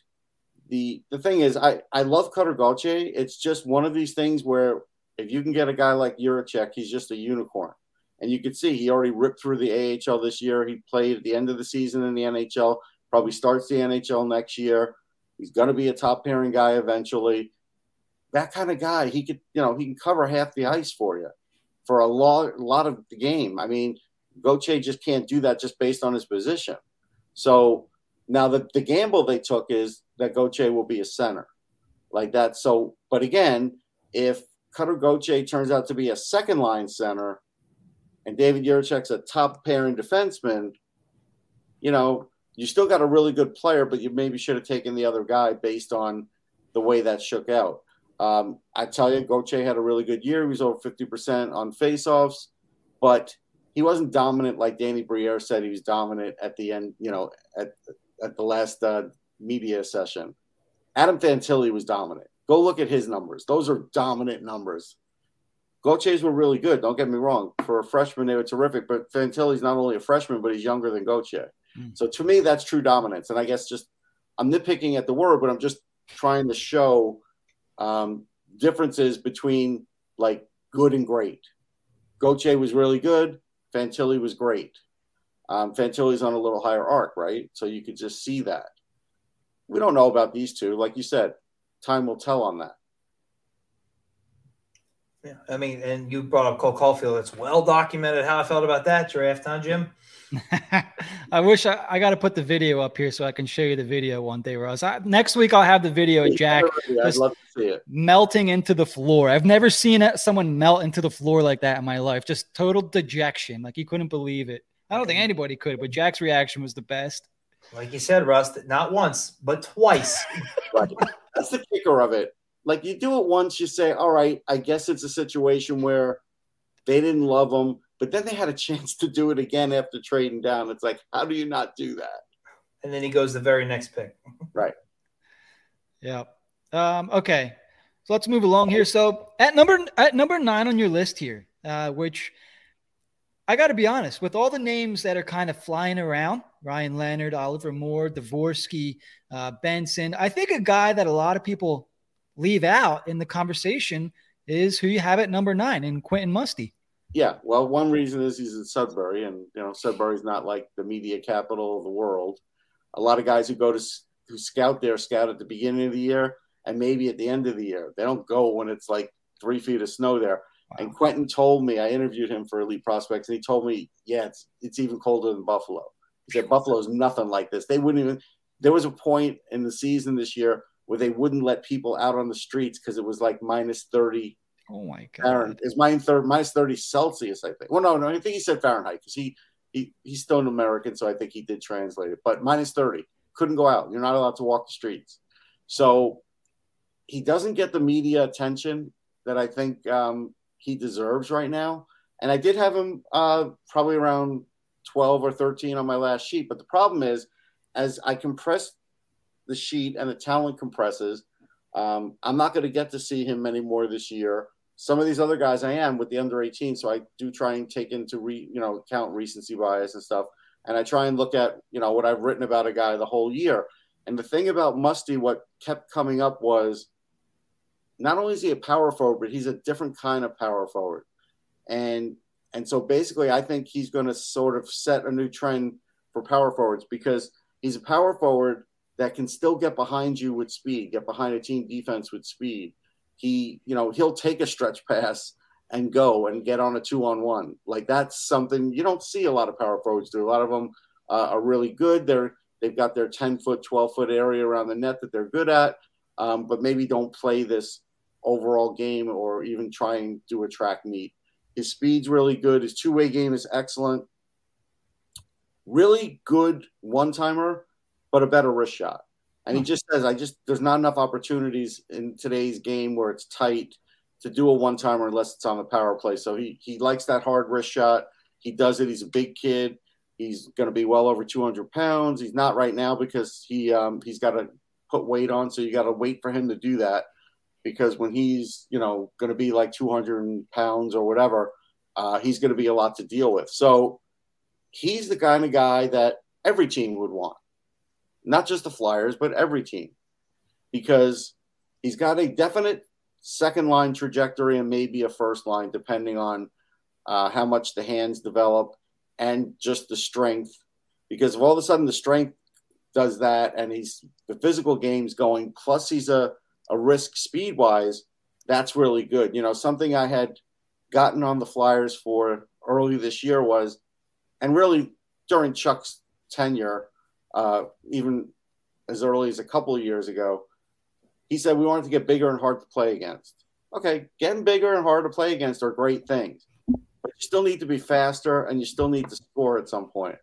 the the thing is, I I love Cutter Gauthier. It's just one of these things where if you can get a guy like Jiricek, he's just a unicorn. And you can see he already ripped through the AHL this year. He played at the end of the season in the NHL, probably starts the NHL next year. He's going to be a top pairing guy eventually. That kind of guy, he could, you know, he can cover half the ice for you for a lot, a lot of the game. I mean, Gauthier just can't do that just based on his position. So now the, the gamble they took is that Gauthier will be a center like that. So, but again, if Cutter Gauthier turns out to be a second line center, and David Jiricek's a top pairing defenseman, you know, you still got a really good player, but you maybe should have taken the other guy based on the way that shook out. Um, I tell you, Gauthier had a really good year. He was over 50% on faceoffs, but he wasn't dominant like Danny Briere said he was dominant at the end, you know, at, at the last uh, media session. Adam Fantilli was dominant. Go look at his numbers. Those are dominant numbers. Gauthier's were really good. Don't get me wrong. For a freshman, they were terrific. But Fantilli's not only a freshman, but he's younger than Gauthier. Mm. So to me, that's true dominance. And I guess just I'm nitpicking at the word, but I'm just trying to show um, differences between like good and great. Gauthier was really good. Fantilli was great. Um, Fantilli's on a little higher arc, right? So you could just see that. We don't know about these two. Like you said, time will tell on that. Yeah, I mean, and you brought up Cole Caufield. It's well documented how I felt about that draft, huh, Jim? I wish I, I got to put the video up here so I can show you the video one day, Russ. I, next week I'll have the video of Jack I'd love to see it. melting into the floor. I've never seen someone melt into the floor like that in my life. Just total dejection. Like he couldn't believe it. I don't think anybody could, but Jack's reaction was the best. Like you said, Russ, not once, but twice. Right. That's the kicker of it. Like you do it once, you say, "All right, I guess it's a situation where they didn't love him, but then they had a chance to do it again after trading down." It's like, how do you not do that? and then he goes the very next pick. Right. Yeah. Um, okay. So let's move along here. So at number at number nine on your list here, uh, which I got to be honest, with all the names that are kind of flying around, Ryan Leonard, Oliver Moore, Dvorsky, uh, Benson, I think a guy that a lot of people leave out in the conversation is who you have at number nine in Quentin Musty. Yeah. Well, one reason is he's in Sudbury, and you know Sudbury's not like the media capital of the world. A lot of guys who go to who scout there scout at the beginning of the year and maybe at the end of the year. They don't go when it's like three feet of snow there. And Quentin told me, I interviewed him for Elite Prospects, and he told me, yeah, it's it's even colder than Buffalo. He said Buffalo's nothing like this. They wouldn't even. There was a point in the season this year where they wouldn't let people out on the streets because it was like thirty. Oh my Fahrenheit. god! It's minus thirty, minus thirty Celsius, I think. Well, no, no, I think he said Fahrenheit because he he he's still an American, so I think he did translate it. But minus thirty, couldn't go out. You're not allowed to walk the streets. So he doesn't get the media attention that I think um, he deserves right now. And I did have him uh, probably around twelve or thirteen on my last sheet. But the problem is, as I compress the sheet and the talent compresses, um, I'm not going to get to see him anymore this year. Some of these other guys I am with the under 18, so I do try and take into re, you know count recency bias and stuff, and I try and look at you know what I've written about a guy the whole year. And the thing about Musty, what kept coming up was not only is he a power forward, but he's a different kind of power forward, and and so basically, I think he's going to sort of set a new trend for power forwards because he's a power forward that can still get behind you with speed, get behind a team defense with speed. He, you know, he'll take a stretch pass and go and get on a two on one. Like that's something you don't see a lot of power forwards do. A lot of them uh, are really good. They're they've got their ten foot, twelve foot area around the net that they're good at, um, but maybe don't play this overall game or even try and do a track meet. His speed's really good. His two way game is excellent. Really good one timer, but a better wrist shot. And he just says, I just, there's not enough opportunities in today's game where it's tight to do a one timer unless it's on the power play. So he, he likes that hard wrist shot. He does it. He's a big kid. He's going to be well over 200 pounds. He's not right now because he, um, he's got to put weight on. So you got to wait for him to do that because when he's, you know, going to be like 200 pounds or whatever, uh, he's going to be a lot to deal with. So he's the kind of guy that every team would want not just the Flyers, but every team, because he's got a definite second line trajectory and maybe a first line, depending on uh, how much the hands develop and just the strength. Because if all of a sudden the strength does that and he's the physical game's going, plus he's a, a risk speed wise, that's really good. You know, something I had gotten on the Flyers for early this year was, and really during Chuck's tenure, uh, even as early as a couple of years ago, he said we wanted to get bigger and hard to play against. Okay, getting bigger and hard to play against are great things, but you still need to be faster and you still need to score at some point.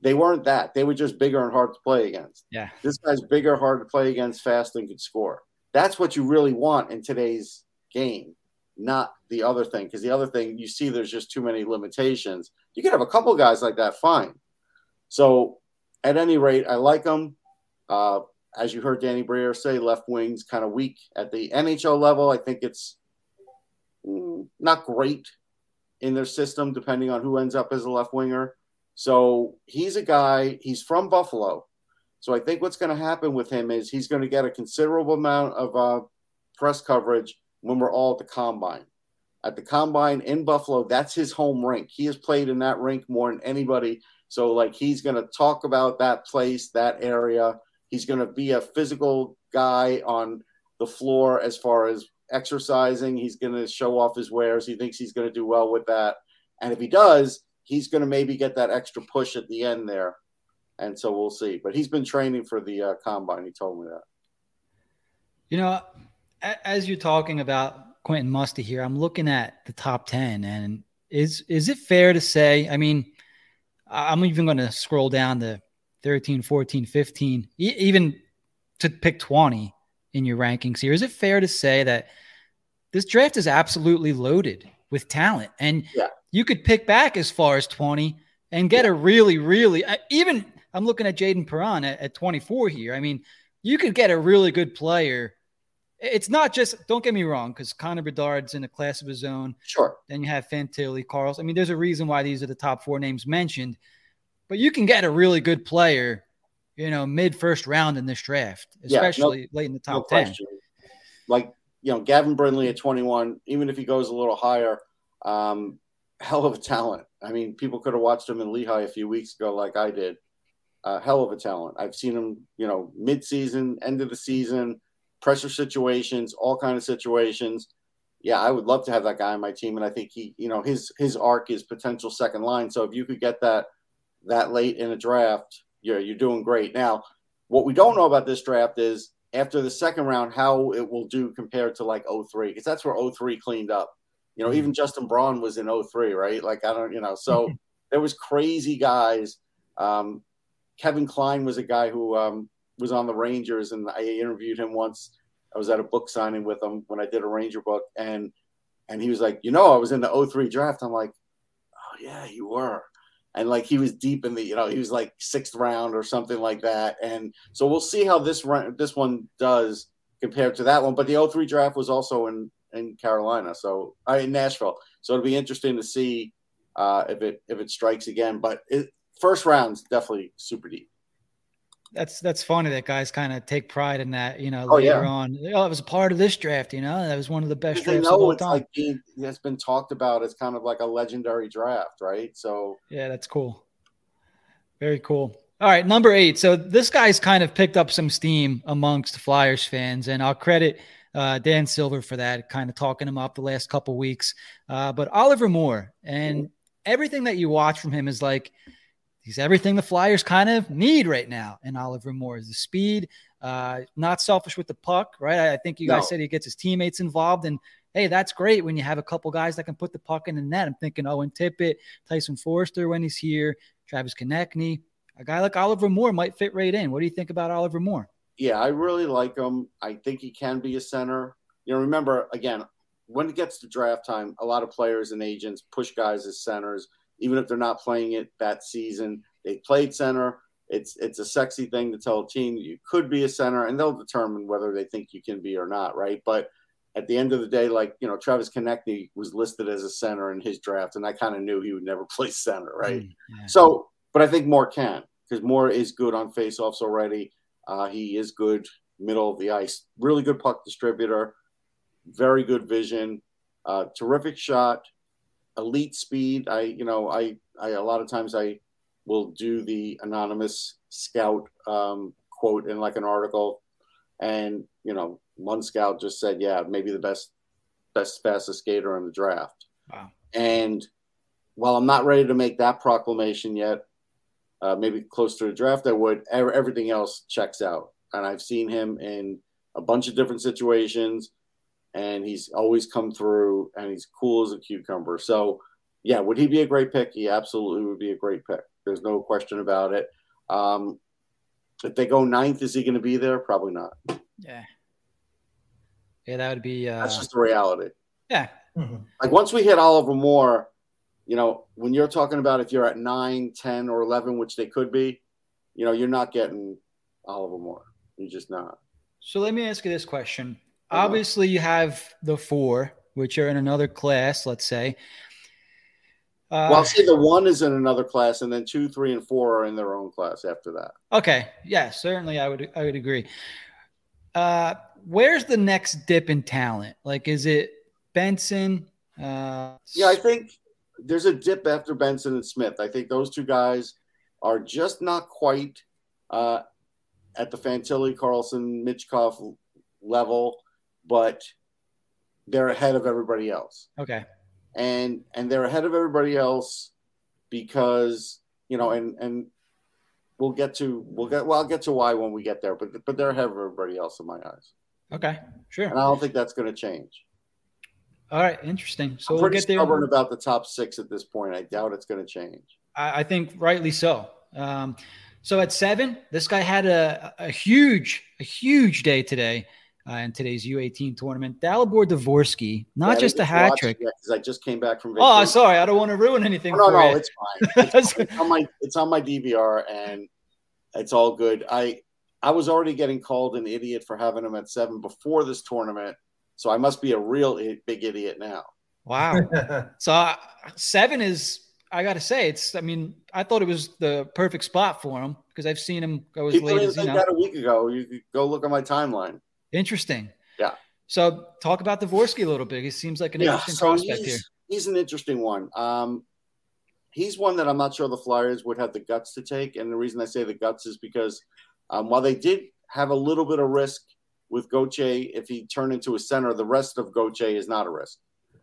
They weren't that. They were just bigger and hard to play against. Yeah. This guy's bigger, hard to play against, fast, and could score. That's what you really want in today's game, not the other thing. Because the other thing, you see there's just too many limitations. You could have a couple guys like that, fine. So at any rate, I like him. Uh, as you heard Danny Briere say, left wing's kind of weak at the NHL level. I think it's mm, not great in their system, depending on who ends up as a left winger. So he's a guy, he's from Buffalo. So I think what's going to happen with him is he's going to get a considerable amount of uh, press coverage when we're all at the combine. At the combine in Buffalo, that's his home rink. He has played in that rink more than anybody. So, like, he's going to talk about that place, that area. He's going to be a physical guy on the floor as far as exercising. He's going to show off his wares. He thinks he's going to do well with that. And if he does, he's going to maybe get that extra push at the end there. and so we'll see. But he's been training for the uh, combine. He told me that. You know, as you're talking about Quentin Musty here, I'm looking at the top ten, and is is it fair to say? I mean, I'm even going to scroll down to 13, 14, 15, even to pick 20 in your rankings here. Is it fair to say that this draft is absolutely loaded with talent, and yeah. You could pick back as far as 20 and get a really, really even. I'm looking at Jayden Perron at, at 24 here. I mean, you could get a really good player. It's not just, don't get me wrong, because Connor Bedard's in a class of his own. Sure. Then you have Fantilli, Carls. I mean, there's a reason why these are the top four names mentioned, but you can get a really good player, you know, mid first round in this draft, especially yeah, no, late in the top no 10. Question. Like, you know, Gavin Brindley at 21, even if he goes a little higher, um, hell of a talent. I mean, people could have watched him in Lehigh a few weeks ago, like I did. Uh, hell of a talent. I've seen him, you know, mid-season, end of the season, pressure situations, all kind of situations. Yeah, I would love to have that guy on my team, and I think he, you know, his his arc is potential second line. So if you could get that that late in a draft, you're you're doing great. Now, what we don't know about this draft is after the second round, how it will do compared to like 03, because that's where 03 cleaned up. You know, even Justin Braun was in 03, right? Like, I don't, you know, so there was crazy guys. Um, Kevin Klein was a guy who um, was on the Rangers, and I interviewed him once. I was at a book signing with him when I did a Ranger book, and and he was like, you know, I was in the 03 draft. I'm like, oh yeah, you were. And like he was deep in the, you know, he was like sixth round or something like that. And so we'll see how this run, this one does compared to that one. But the 03 draft was also in in Carolina, so uh, in Nashville. So it'll be interesting to see uh, if it if it strikes again. But it, first round's definitely super deep. That's that's funny that guys kind of take pride in that. You know, oh, later yeah. on, oh, it was a part of this draft. You know, that was one of the best drafts of all it's time. Like being, it's been talked about as kind of like a legendary draft, right? So yeah, that's cool. Very cool. All right, number eight. So this guy's kind of picked up some steam amongst Flyers fans, and I'll credit uh, Dan Silver for that, kind of talking him up the last couple weeks. Uh, but Oliver Moore and everything that you watch from him is like he's everything the Flyers kind of need right now. And Oliver Moore is the speed, uh, not selfish with the puck, right? I, I think you guys no. said he gets his teammates involved, and hey, that's great when you have a couple guys that can put the puck in the net. I'm thinking Owen Tippett, Tyson Foerster when he's here, Travis Konecny. A guy like Oliver Moore might fit right in. What do you think about Oliver Moore? Yeah, I really like him. I think he can be a center. You know, remember again, when it gets to draft time, a lot of players and agents push guys as centers, even if they're not playing it that season. They played center. It's it's a sexy thing to tell a team you could be a center, and they'll determine whether they think you can be or not, right? But at the end of the day, like you know, Travis Konecny was listed as a center in his draft, and I kind of knew he would never play center, right? Mm, yeah. So, but I think Moore can because Moore is good on faceoffs already. Uh, he is good middle of the ice, really good puck distributor, very good vision, uh, terrific shot, elite speed. I, you know, I, I a lot of times I will do the anonymous scout um, quote in like an article, and you know, one scout just said, "Yeah, maybe the best, best fastest skater in the draft." Wow. And while I'm not ready to make that proclamation yet, uh, maybe close to the draft, I would. Everything else checks out, and I've seen him in a bunch of different situations, and he's always come through, and he's cool as a cucumber. So, yeah, would he be a great pick? He absolutely would be a great pick. There's no question about it. Um, if they go ninth, is he going to be there? Probably not. Yeah. Yeah, that would be. Uh... That's just the reality. Yeah. Mm-hmm. Like once we hit Oliver Moore, you know, when you're talking about if you're at 9, 10, or 11, which they could be, you know, you're not getting Oliver Moore. You're just not. So let me ask you this question. Uh-huh. Obviously, you have the four, which are in another class, let's say. Uh, well, I'll say the one is in another class, and then two, three, and four are in their own class after that. Okay. Yeah, certainly, I would I would agree. Uh, where's the next dip in talent? Like, is it Benson? Uh, yeah, I think there's a dip after Benson and Smith. I think those two guys are just not quite uh, at the Fantilli, Carlsson, Michkov level, but they're ahead of everybody else. Okay. And and they're ahead of everybody else because you know, and and we'll get to we'll get well I'll get to why when we get there, but but they're ahead of everybody else in my eyes. Okay, sure. And I don't think that's going to change. All right, interesting. So I'm we'll get there. stubborn about the top six at this point. I doubt it's going to change. I, I think rightly so. Um, so at seven, this guy had a, a huge, a huge day today uh, in today's U18 tournament. Dalibor Dvorsky, not Yeah, just a hat trick. yet 'cause I just came back from Oh, sorry, I don't want to ruin anything. no, for no, you. it's fine. It's, it's on my it's on my DVR and it's all good. I I was already getting called an idiot for having him at seven before this tournament, so I must be a real big idiot now. wow. So uh, seven is, I got to say, it's. I mean, I thought it was the perfect spot for him because I've seen him go as People late as you know. that a week ago. You could go look at my timeline. Interesting. Yeah. So talk about Dvorsky a little bit. He seems like an Yeah, interesting so prospect he's, here. he's an interesting one. Um, he's one that I'm not sure the Flyers would have the guts to take, and the reason I say the guts is because um, while they did have a little bit of risk with Gauthier, if he turned into a center, the rest of Gauthier is not a risk.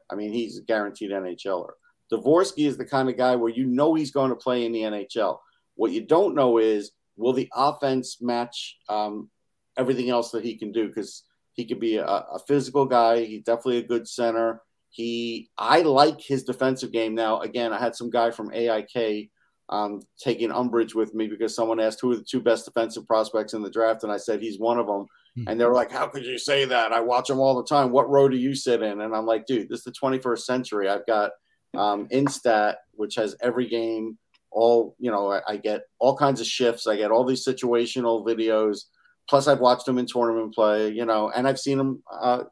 I mean, he's a guaranteed NHLer. Dvorsky is the kind of guy where you know he's going to play in the NHL. What you don't know is will the offense match um, everything else that he can do? Because he could be a, a physical guy. He's definitely a good center. He, I like his defensive game. Now, again, I had some guy from AIK um, taking umbrage with me because someone asked who are the two best defensive prospects in the draft, and I said he's one of them. Hmm. And they were like, "How could you say that? I watch them all the time. What row do you sit in?" And I'm like, "Dude, this is the 21st century. I've got um, Instat, which has every game. All you know, I, I get all kinds of shifts. I get all these situational videos. Plus, I've watched them in tournament play. You know, and I've seen them. Uh,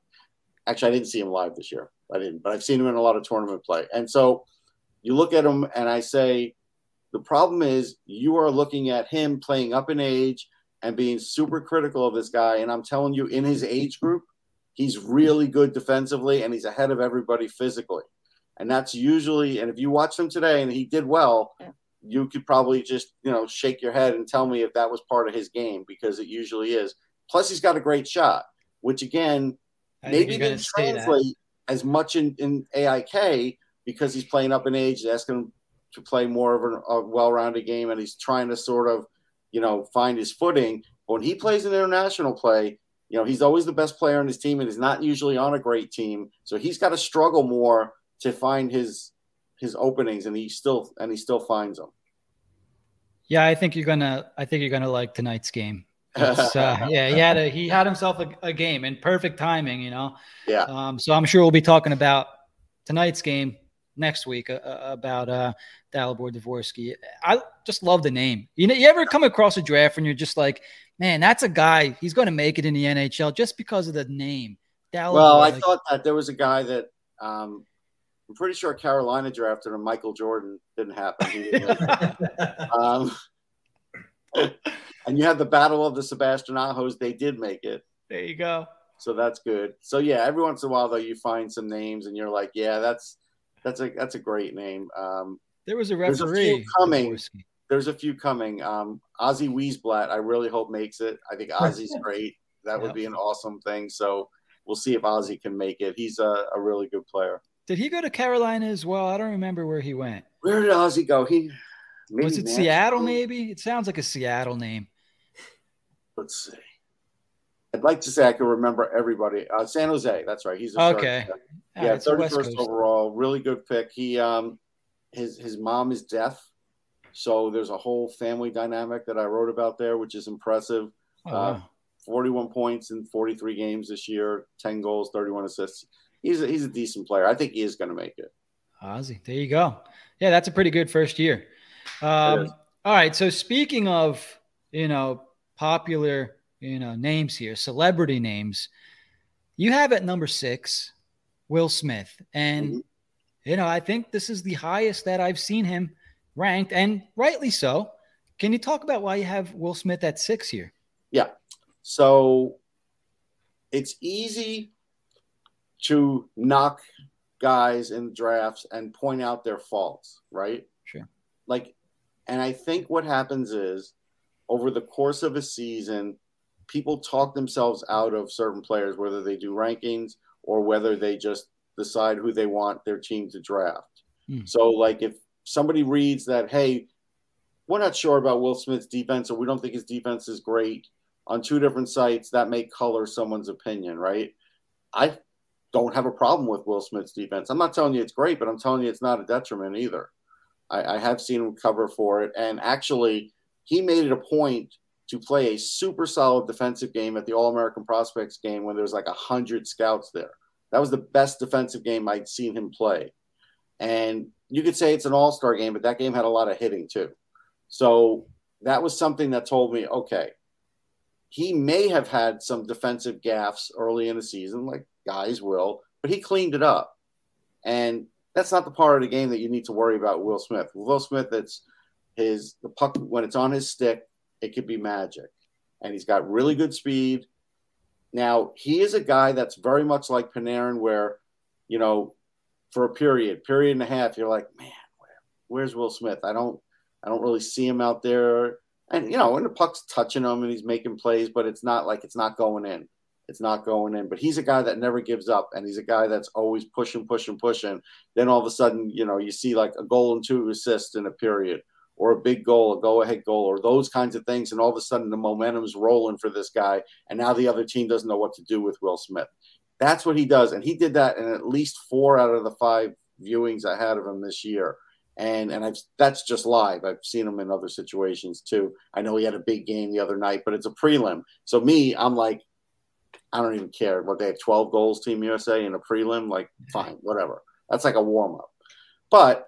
actually, I didn't see him live this year. I didn't, but I've seen him in a lot of tournament play. And so, you look at him, and I say, the problem is you are looking at him playing up in age and being super critical of this guy. And I'm telling you, in his age group, he's really good defensively and he's ahead of everybody physically. And that's usually, and if you watch him today and he did well, you could probably just, you know, shake your head and tell me if that was part of his game because it usually is. Plus, he's got a great shot, which again, I maybe you're gonna didn't say that. translate as much in, in AIK because he's playing up in age, asking him to play more of an, a well-rounded game, and he's trying to sort of, you know, find his footing. But when he plays an international play, you know, he's always the best player on his team, and he's not usually on a great team, so he's got to struggle more to find his his openings, and he still and he still finds them. Yeah, I think you're gonna. I think you're gonna like tonight's game. Uh, yeah, he had a, he had himself a, a game in perfect timing. You know. Yeah. Um, so I'm sure we'll be talking about tonight's game next week uh, uh, about uh, Dalibor Dvorsky. I just love the name. You know, you ever come across a draft and you're just like, man, that's a guy. He's going to make it in the NHL just because of the name. Dalibor. Well, I like- thought that there was a guy that um, I'm pretty sure Carolina drafted him. Michael Jordan didn't happen. He didn't make it. um, and you had the battle of the Sebastian Ahos. They did make it. there you go. So that's good. So yeah, every once in a while though, you find some names and you're like, yeah, that's that's a that's a great name. Um, There was a There's a few coming. There's a few coming. Um, Ozzy Wiesblatt, I really hope makes it. I think Ozzy's great. That would be an awesome thing. So we'll see if Ozzy can make it. He's a, a really good player. Did he go to Carolina as well? I don't remember where he went. Where did Ozzy go? He maybe was it Nashville? Seattle? Maybe it sounds like a Seattle name. Let's see. I'd like to say I can remember everybody. Uh, San Jose, that's right. He's a Okay. Ah, yeah, thirty first overall. Really good pick. He um, his his mom is deaf, so there's a whole family dynamic that I wrote about there, which is impressive. Oh, uh, 41 points in 43 games this year, 10 goals, 31 assists. He's a, he's a decent player. I think he is going to make it. Ozzy. There you go. Yeah, that's a pretty good first year. Um, all right. So speaking of, you know, popular, you know, names here, celebrity names, you have at number six, Will Smith. And, Mhm. you know, I think this is the highest that I've seen him ranked, and rightly so. Can you talk about why you have Will Smith at six here? Yeah. So it's easy to knock guys in drafts and point out their faults, right? Sure. Like, and I think what happens is over the course of a season, people talk themselves out of certain players, whether they do rankings or whether they just decide who they want their team to draft. Hmm. So, like, if somebody reads that, hey, we're not sure about Will Smith's defense, or we don't think his defense is great on two different sites, that may color someone's opinion, right? I don't have a problem with Will Smith's defense. I'm not telling you it's great, but I'm telling you it's not a detriment either. I, I have seen him cover for it. And actually, he made it a point to play a super solid defensive game at the All American Prospects game when there was like 100 scouts there. That was the best defensive game I'd seen him play. And you could say it's an all star game, but that game had a lot of hitting too. So that was something that told me, okay, he may have had some defensive gaffes early in the season, like guys will, but he cleaned it up. And that's not the part of the game that you need to worry about Will Smith. Will Smith, it's his the puck when it's on his stick, it could be magic. And he's got really good speed. Now, he is a guy that's very much like Panarin, where, you know, for a period, period and a half, you're like, man, where, where's Will Smith? I don't I don't really see him out there and you know, when the puck's touching him and he's making plays, but it's not like it's not going in. It's not going in. But he's a guy that never gives up, and he's a guy that's always pushing, pushing, pushing. Then all of a sudden, you know, you see like a goal and two assists in a period, or a big goal, a go-ahead goal, or those kinds of things, and all of a sudden the momentum's rolling for this guy, and now the other team doesn't know what to do with Will Smith. That's what he does, and he did that in at least four out of the five viewings I had of him this year and and I've that's just live. I've seen him in other situations too. I know he had a big game the other night, but it's a prelim. So me, I'm like, I don't even care. What they have 12 goals, Team USA in a prelim, like fine, whatever. That's like a warm up. But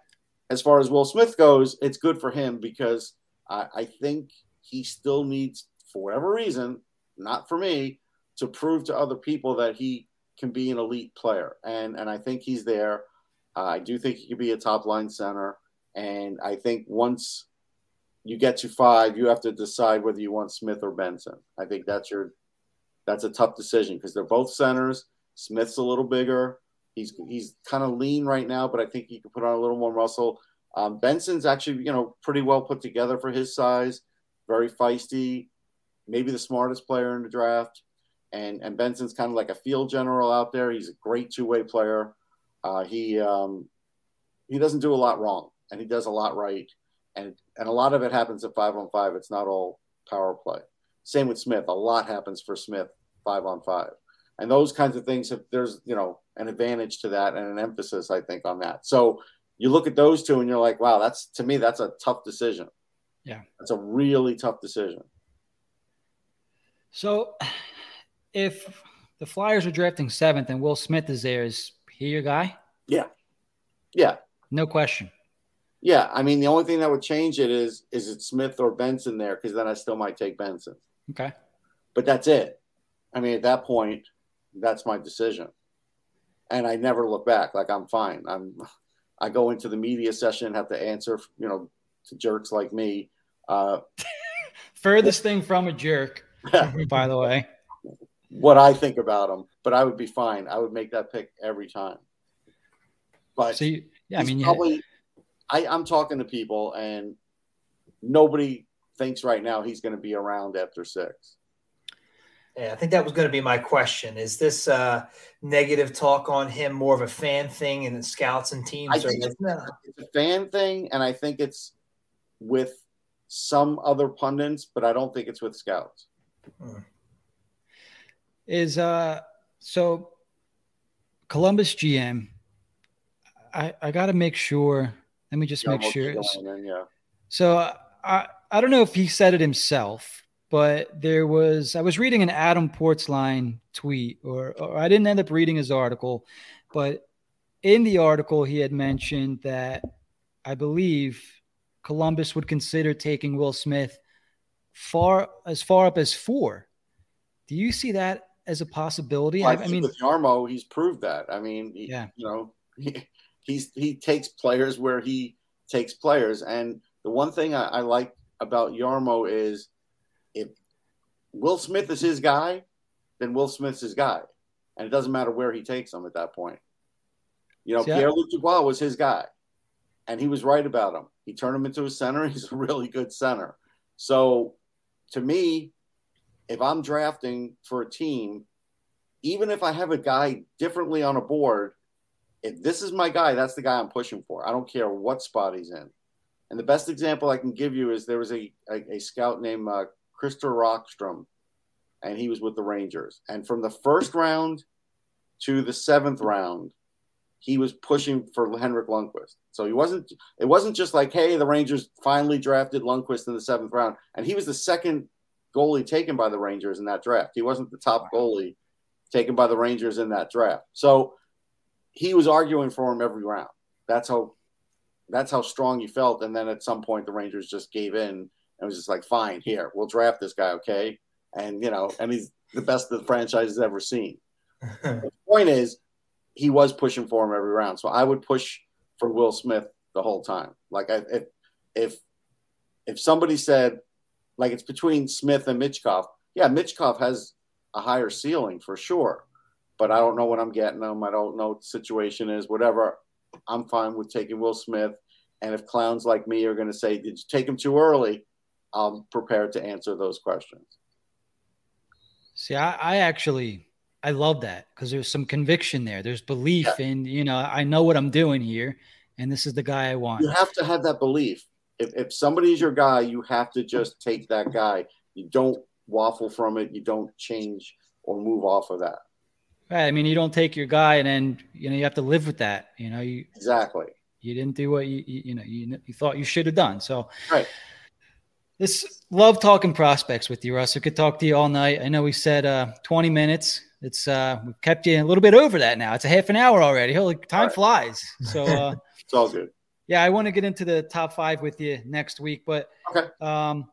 as far as Will Smith goes, it's good for him because I, I think he still needs, for whatever reason, not for me, to prove to other people that he can be an elite player. And and I think he's there. Uh, I do think he could be a top line center. And I think once you get to five, you have to decide whether you want Smith or Benson. I think that's your that's a tough decision because they're both centers. Smith's a little bigger. He's he's kind of lean right now, but I think he could put on a little more muscle. Um, Benson's actually you know pretty well put together for his size, very feisty, maybe the smartest player in the draft. And and Benson's kind of like a field general out there. He's a great two way player. Uh, he um, he doesn't do a lot wrong, and he does a lot right, and and a lot of it happens at five on five. It's not all power play. Same with Smith. A lot happens for Smith five on five, and those kinds of things. Have, there's you know an advantage to that and an emphasis, I think, on that. So you look at those two, and you're like, wow, that's to me that's a tough decision. Yeah, that's a really tough decision. So if the Flyers are drafting seventh and Will Smith is there, is he your guy? Yeah. Yeah. No question. Yeah. I mean, the only thing that would change it is is it Smith or Benson there? Because then I still might take Benson. Okay. But that's it. I mean, at that point, that's my decision. And I never look back. Like I'm fine. I'm I go into the media session, have to answer, you know, to jerks like me. Uh, Furthest thing from a jerk, by the way what I think about him, but I would be fine. I would make that pick every time. But so you, yeah, I mean, probably, I, I'm talking to people, and nobody thinks right now he's going to be around after six. Yeah, I think that was going to be my question. Is this uh, negative talk on him more of a fan thing and scouts and teams? I think it's, it's, a fan thing, and I think it's with some other pundits, but I don't think it's with scouts. Hmm is uh so Columbus GM. I I got to make sure. Let me just yeah, make sure. In, yeah. So I I don't know if he said it himself, but there was I was reading an Adam Portzline tweet, or, or I didn't end up reading his article, but in the article he had mentioned that I believe Columbus would consider taking Will Smith far as far up as four. Do you see that as a possibility? Well, I, I, mean, with Jarmo, he's proved that. I mean, he, yeah, you know, he, he's he takes players where he takes players, and the one thing I, I like about Yarmo is if Will Smith is his guy, then Will Smith's his guy, and it doesn't matter where he takes him at that point. You know, Pierre Luc Dubois was his guy, and he was right about him. He turned him into a center. He's a really good center. So, to me, if I'm drafting for a team, even if I have a guy differently on a board, if this is my guy, that's the guy I'm pushing for. I don't care what spot he's in. And the best example I can give you is there was a, a, a scout named uh, Christer Rockström, and he was with the Rangers. And from the first round to the seventh round, he was pushing for Henrik Lundqvist. So he wasn't. It wasn't just like, hey, the Rangers finally drafted Lundqvist in the seventh round, and he was the second goalie taken by the Rangers in that draft. He wasn't the top goalie taken by the Rangers in that draft. So he was arguing for him every round. That's how that's how strong he felt. And then at some point the Rangers just gave in and was just like, fine, here, we'll draft this guy, okay? And you know, and he's the best the franchise has ever seen. the point is he was pushing for him every round. So I would push for Will Smith the whole time. Like I, if if if somebody said like it's between Smith and Michkov, yeah, Michkov has a higher ceiling for sure. But I don't know what I'm getting them. I don't know what the situation is. Whatever, I'm fine with taking Will Smith. And if clowns like me are going to say, "Did you take him too early?" I'm prepared to answer those questions. See, I, I actually I love that because there's some conviction there. There's belief yeah. in you know I know what I'm doing here, and this is the guy I want. You have to have that belief. If if somebody's your guy, you have to just take that guy. You don't waffle from it. You don't change or move off of that. Right. I mean, you don't take your guy and then you know you have to live with that. You know, you exactly. You didn't do what you you, you know you, you thought you should have done. So right. This love talking prospects with you, Russ. I could talk to you all night. I know we said uh, 20 minutes. It's uh, we've kept you a little bit over that now. It's a half an hour already. Holy time right. flies. So uh, it's all good. Yeah, I want to get into the top five with you next week, but okay. um,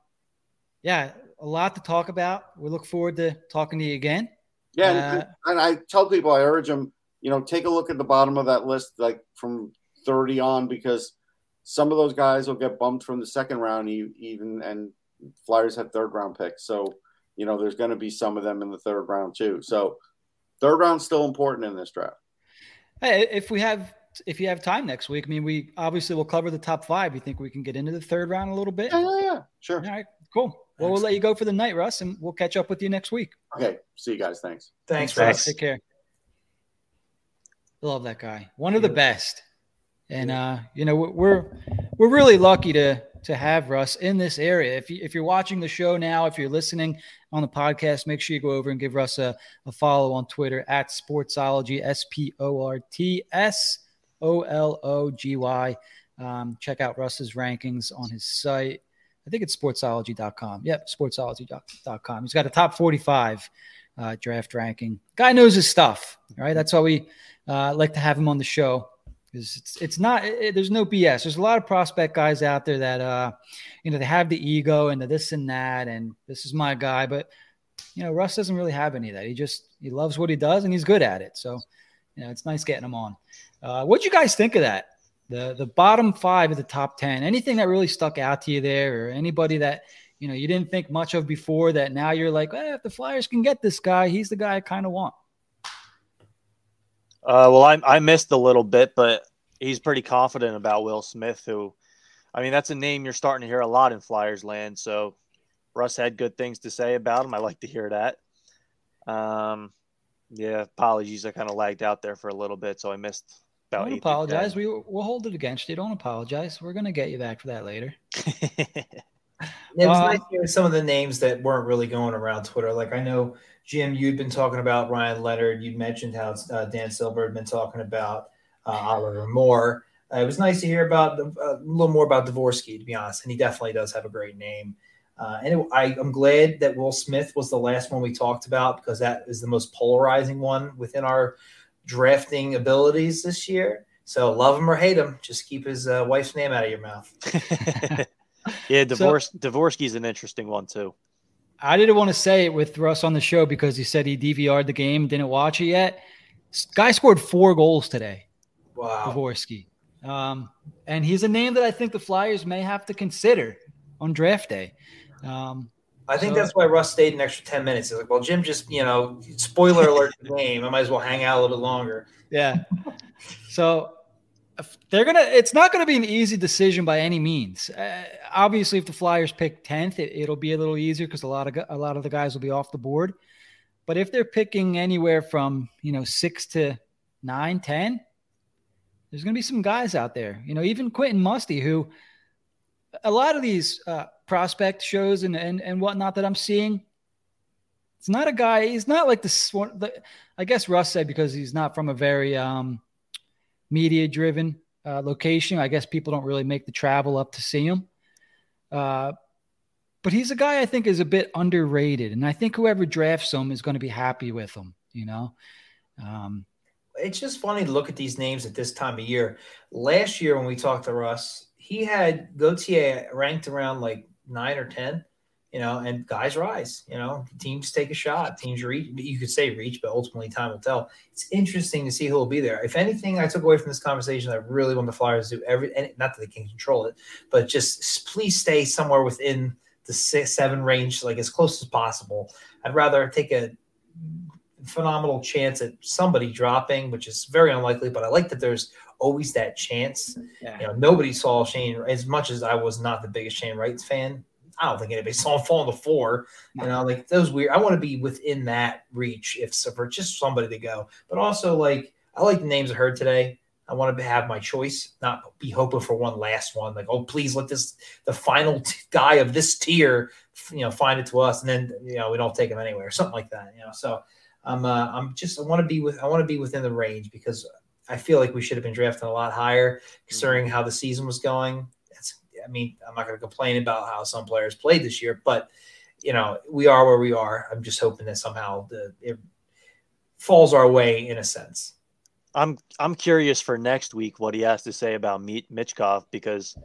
yeah, a lot to talk about. We look forward to talking to you again. Yeah, and, uh, and I tell people, I urge them, you know, take a look at the bottom of that list, like from 30 on, because some of those guys will get bumped from the second round, even, and Flyers have third round picks. So, you know, there's going to be some of them in the third round too. So, third round's still important in this draft. Hey, if we have if you have time next week, I mean, we obviously will cover the top five. You think we can get into the third round a little bit? Yeah, yeah, yeah. Sure. All right, cool. Well, we'll let you go for the night, Russ, and we'll catch up with you next week. Okay. See you guys. Thanks. Thanks, Russ. Take care. Love that guy. One of the best. And uh, you know, we're we're really lucky to to have Russ in this area. If you if you're watching the show now, if you're listening on the podcast, make sure you go over and give Russ a, a follow on Twitter at Sportsology, S P O R T S O L O G Y. Um, check out Russ's rankings on his site. I think it's sportsology.com. Yep, sportsology.com. He's got a top 45 uh, draft ranking. Guy knows his stuff. Right. That's why we uh, like to have him on the show. It's, it's not, it, there's no BS. There's a lot of prospect guys out there that, uh, you know, they have the ego and the this and that, and this is my guy. But, you know, Russ doesn't really have any of that. He just, he loves what he does and he's good at it. So, you know, it's nice getting him on. Uh, what'd you guys think of that? the the bottom five of the top ten. Anything that really stuck out to you there, or anybody that you know you didn't think much of before that now you're like, eh, if the Flyers can get this guy, he's the guy I kind of want. Uh, well, I I missed a little bit, but he's pretty confident about Will Smith, who, I mean, that's a name you're starting to hear a lot in Flyers land. So Russ had good things to say about him. I like to hear that. Um, yeah, apologies. I kind of lagged out there for a little bit, so I missed about Don't apologize. We we'll hold it against you. Don't apologize. We're gonna get you back for that later. It was uh, nice hearing some of the names that weren't really going around Twitter. Like I know Jim, you'd been talking about Ryan Leonard. You'd mentioned how uh, Dan Silver had been talking about uh, Oliver Moore. Uh, it was nice to hear about uh, a little more about Dvorsky, to be honest, and he definitely does have a great name. Uh, and it, I, am glad that Will Smith was the last one we talked about because that is the most polarizing one within our drafting abilities this year. So love him or hate him, just keep his uh, wife's name out of your mouth. yeah, divorce so, Dvorsky's an interesting one too. I didn't want to say it with Russ on the show because he said he DVR'd the game, didn't watch it yet. Guy scored four goals today. Wow. Dvorsky. Um, and he's a name that I think the Flyers may have to consider on draft day. Um, I think so, that's why Russ stayed an extra 10 minutes. He's like, well, Jim just, you know, spoiler alert the game. I might as well hang out a little bit longer. Yeah. so they're to, it's not to be an easy decision by any means. Uh, obviously, if the Flyers pick 10th, it, will be a little easier because a lot of, a lot of the guys will be off the board. But if they're picking anywhere from, you know, six to nine, 10, there's to be some guys out there, you know, even Quentin Musty, who, a lot of these uh, prospect shows and, and and whatnot that I'm seeing, it's not a guy. He's not like this one. The, I guess Russ said because he's not from a very um, media driven uh, location. I guess people don't really make the travel up to see him. Uh, but he's a guy I think is a bit underrated, and I think whoever drafts him is going to be happy with him. You know, um, it's just funny to look at these names at this time of year. Last year when we talked to Russ, he had Gauthier ranked around like nine or ten. You know, and guys rise. You know, teams take a shot. Teams reach. You could say reach, but ultimately time will tell. It's interesting to see who will be there. If anything, I took away from this conversation, I really want the Flyers to do every. And not that they can control it, but just please stay somewhere within the six, seven range, like as close as possible. I'd rather take a phenomenal chance at somebody dropping, which is very unlikely, but I like that there's always that chance. Yeah. You know, nobody saw Shane as much as I was not the biggest Shane Wright fan. I don't think anybody saw him fall on the floor. You know, like those weird. I want to be within that reach if for just somebody to go. But also, like I like the names I heard today. I want to have my choice, not be hoping for one last one. Like, oh, please let this the final t- guy of this tier, you know, find it to us, and then you know we don't take him anywhere, or something like that. You know, so I'm uh, I'm just I want to be with I want to be within the range because I feel like we should have been drafting a lot higher, considering how the season was going. I mean, I'm not going to complain about how some players played this year, but you know, we are where we are. I'm just hoping that somehow the it falls our way in a sense. I'm I'm curious for next week what he has to say about Michkov because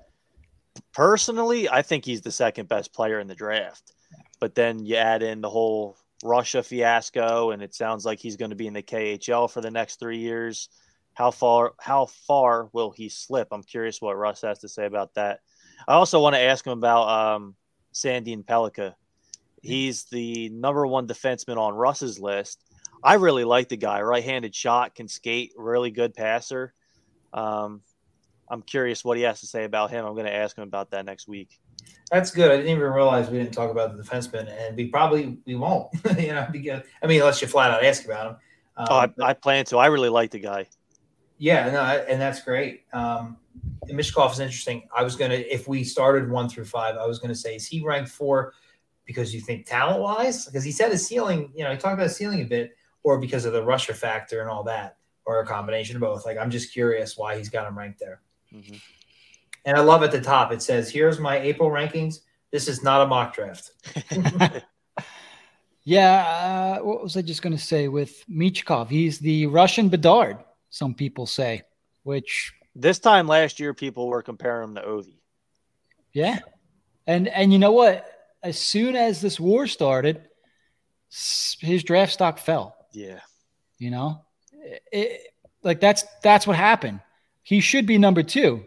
personally, I think he's the second best player in the draft. But then you add in the whole Russia fiasco, and it sounds like he's going to be in the KHL for the next three years. How far how far will he slip? I'm curious what Russ has to say about that. I also want to ask him about um, Sandin Pellikka. He's the number one defenseman on Russ's list. I really like the guy. Right-handed shot, can skate, really good passer. Um, I'm curious what he has to say about him. I'm going to ask him about that next week. That's good. I didn't even realize we didn't talk about the defenseman, and we probably we won't. you know, because I mean, unless you flat out ask about him. Um, oh, I, but, I, plan to. I really like the guy. Yeah, no, and that's great. Um, Michkov is interesting. I was gonna, if we started one through five, I was gonna say, is he ranked four because you think talent wise? Because he said his ceiling, you know, he talked about his ceiling a bit, or because of the rusher factor and all that, or a combination of both. Like, I'm just curious why he's got him ranked there. Mm-hmm. And I love at the top it says, "Here's my April rankings. This is not a mock draft." yeah, uh, what was I just going to say with Michkov? He's the Russian Bedard some people say, which this time last year people were comparing him to Ovi. Yeah. And and you know what? As soon as this war started, his draft stock fell. Yeah. You know? It, like that's that's what happened. He should be number 2.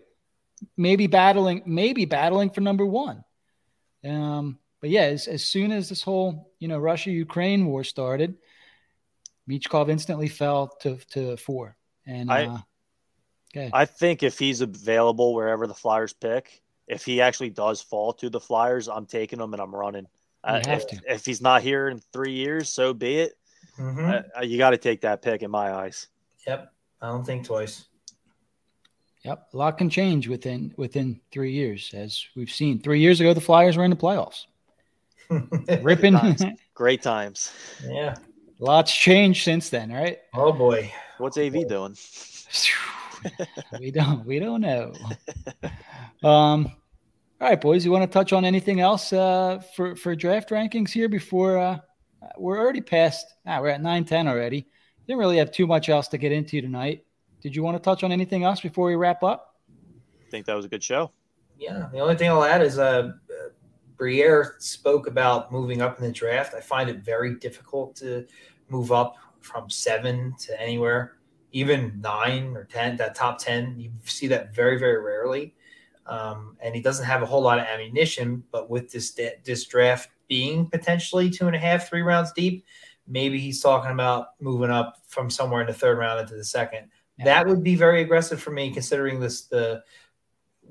Maybe battling maybe battling for number 1. Um but yeah, as, as soon as this whole, you know, Russia Ukraine war started, Michkov instantly fell to to 4. And I, uh, I think if he's available wherever the Flyers pick, if he actually does fall to the Flyers, I'm taking him and I'm running. You have if, to. if he's not here in three years, so be it. Mm-hmm. Uh, you got to take that pick in my eyes. Yep, I don't think twice. Yep, a lot can change within within three years, as we've seen. Three years ago, the Flyers were in the playoffs. Ripping, Great times. Great times. Yeah, lots changed since then, right? Oh boy. What's AV doing? we don't we don't know. Um, all right, boys. You want to touch on anything else uh, for for draft rankings here before uh, we're already past? Ah, we're at nine ten already. Didn't really have too much else to get into tonight. Did you want to touch on anything else before we wrap up? I think that was a good show. Yeah. The only thing I'll add is uh, Briere spoke about moving up in the draft. I find it very difficult to move up from seven to anywhere, even nine or 10, that top 10. You see that very, very rarely. Um, and he doesn't have a whole lot of ammunition, but with this, this draft being potentially two and a half, three rounds deep, maybe he's talking about moving up from somewhere in the third round into the second. Yeah. That would be very aggressive for me, considering this the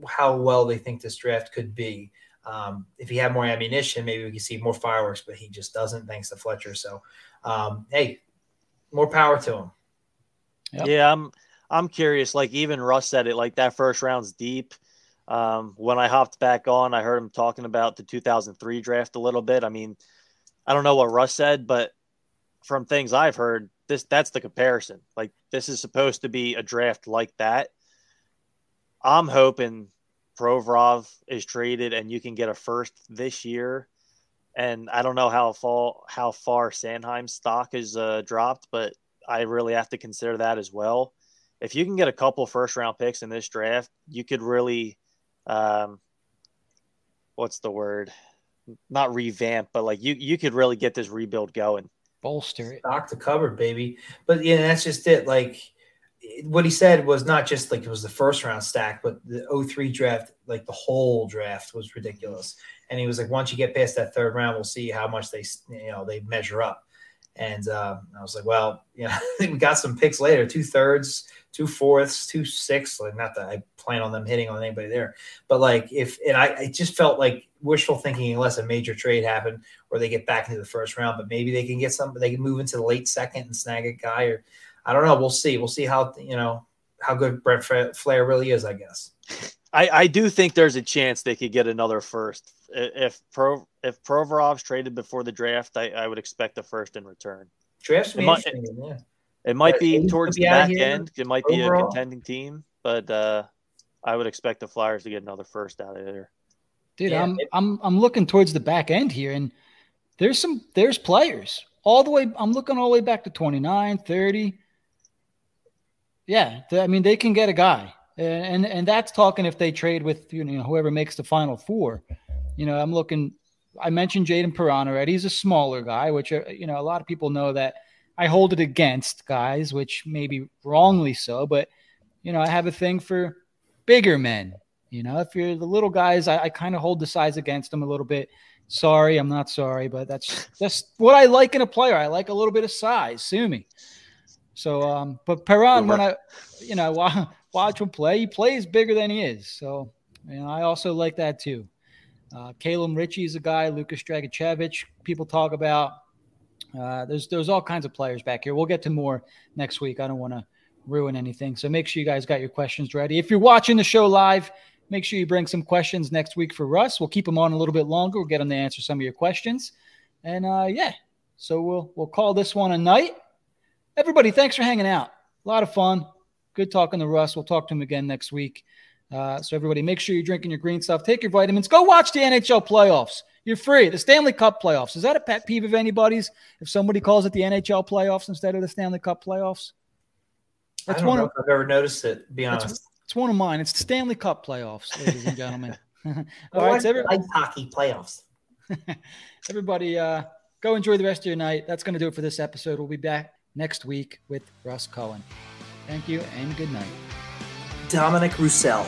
how well they think this draft could be. Um, if he had more ammunition, maybe we could see more fireworks, but he just doesn't, thanks to Fletcher. So, um, hey, more power to him. Yep. Yeah, I'm I'm curious. Like even Russ said it, like that first round's deep. Um, when I hopped back on, I heard him talking about the 2003 draft a little bit. I mean, I don't know what Russ said, but from things I've heard, this that's the comparison. Like this is supposed to be a draft like that. I'm hoping Provorov is traded and you can get a first this year. And I don't know how far how far Sanheim's stock is uh, dropped, but I really have to consider that as well. If you can get a couple first round picks in this draft, you could really, um, what's the word? Not revamp, but like you you could really get this rebuild going. Bolster it. Stock the cupboard, baby. But yeah, that's just it. Like what he said was not just like it was the first round stack, but the 03 draft, like the whole draft was ridiculous. And he was like, once you get past that third round, we'll see how much they, you know, they measure up. And uh, I was like, well, you know, we got some picks later, two thirds, two fourths, two sixths. Like, not that I plan on them hitting on anybody there, but like if, and I, I just felt like wishful thinking unless a major trade happened or they get back into the first round, but maybe they can get some, they can move into the late second and snag a guy or I don't know. We'll see. We'll see how you know how good Brent Flahr really is. I guess. I, I do think there's a chance they could get another first. If Pro if Provorov's traded before the draft, I, I would expect the first in return. Draft's it might, yeah. It might be towards the back end. It might be a contending team, but uh, I would expect the Flyers to get another first out of there. Dude, yeah, I'm it, I'm I'm looking towards the back end here, and there's some there's players all the way. I'm looking all the way back to 29, 30. Yeah, I mean they can get a guy, and and that's talking if they trade with you know whoever makes the final four. You know, I'm looking. I mentioned Jayden Perron already. He's a smaller guy, which uh, you know a lot of people know that I hold it against guys, which maybe wrongly so, but you know I have a thing for bigger men. You know, if you're the little guys, I, I kind of hold the size against them a little bit. Sorry, I'm not sorry, but that's just what I like in a player. I like a little bit of size. Sue me. So, um, but Perron, when I, you know, watch him play, he plays bigger than he is. So, you know, I also like that too. Uh, Calum Ritchie is a guy, Lukas Dragicevic, people talk about. Uh, there's there's all kinds of players back here. We'll get to more next week. I don't want to ruin anything. So make sure you guys got your questions ready. If you're watching the show live, make sure you bring some questions next week for Russ. We'll keep them on a little bit longer. We'll get them to answer some of your questions. And uh, yeah, so we'll we'll call this one a night everybody, thanks for hanging out. A lot of fun. Good talking to Russ. We'll talk to him again next week. Uh, so everybody, make sure you're drinking your green stuff. Take your vitamins. Go watch the NHL playoffs. You're free. The Stanley Cup playoffs. Is that a pet peeve of anybody's? If somebody calls it the NHL playoffs instead of the Stanley Cup playoffs, that's one of, I've ever noticed it. Be honest, it's one of mine. It's the Stanley Cup playoffs, ladies and gentlemen. All right, so every- ice hockey playoffs. everybody, uh, go enjoy the rest of your night. That's going to do it for this episode. We'll be back next week with Russ Cohen. Thank you and good night. Dominic Roussel.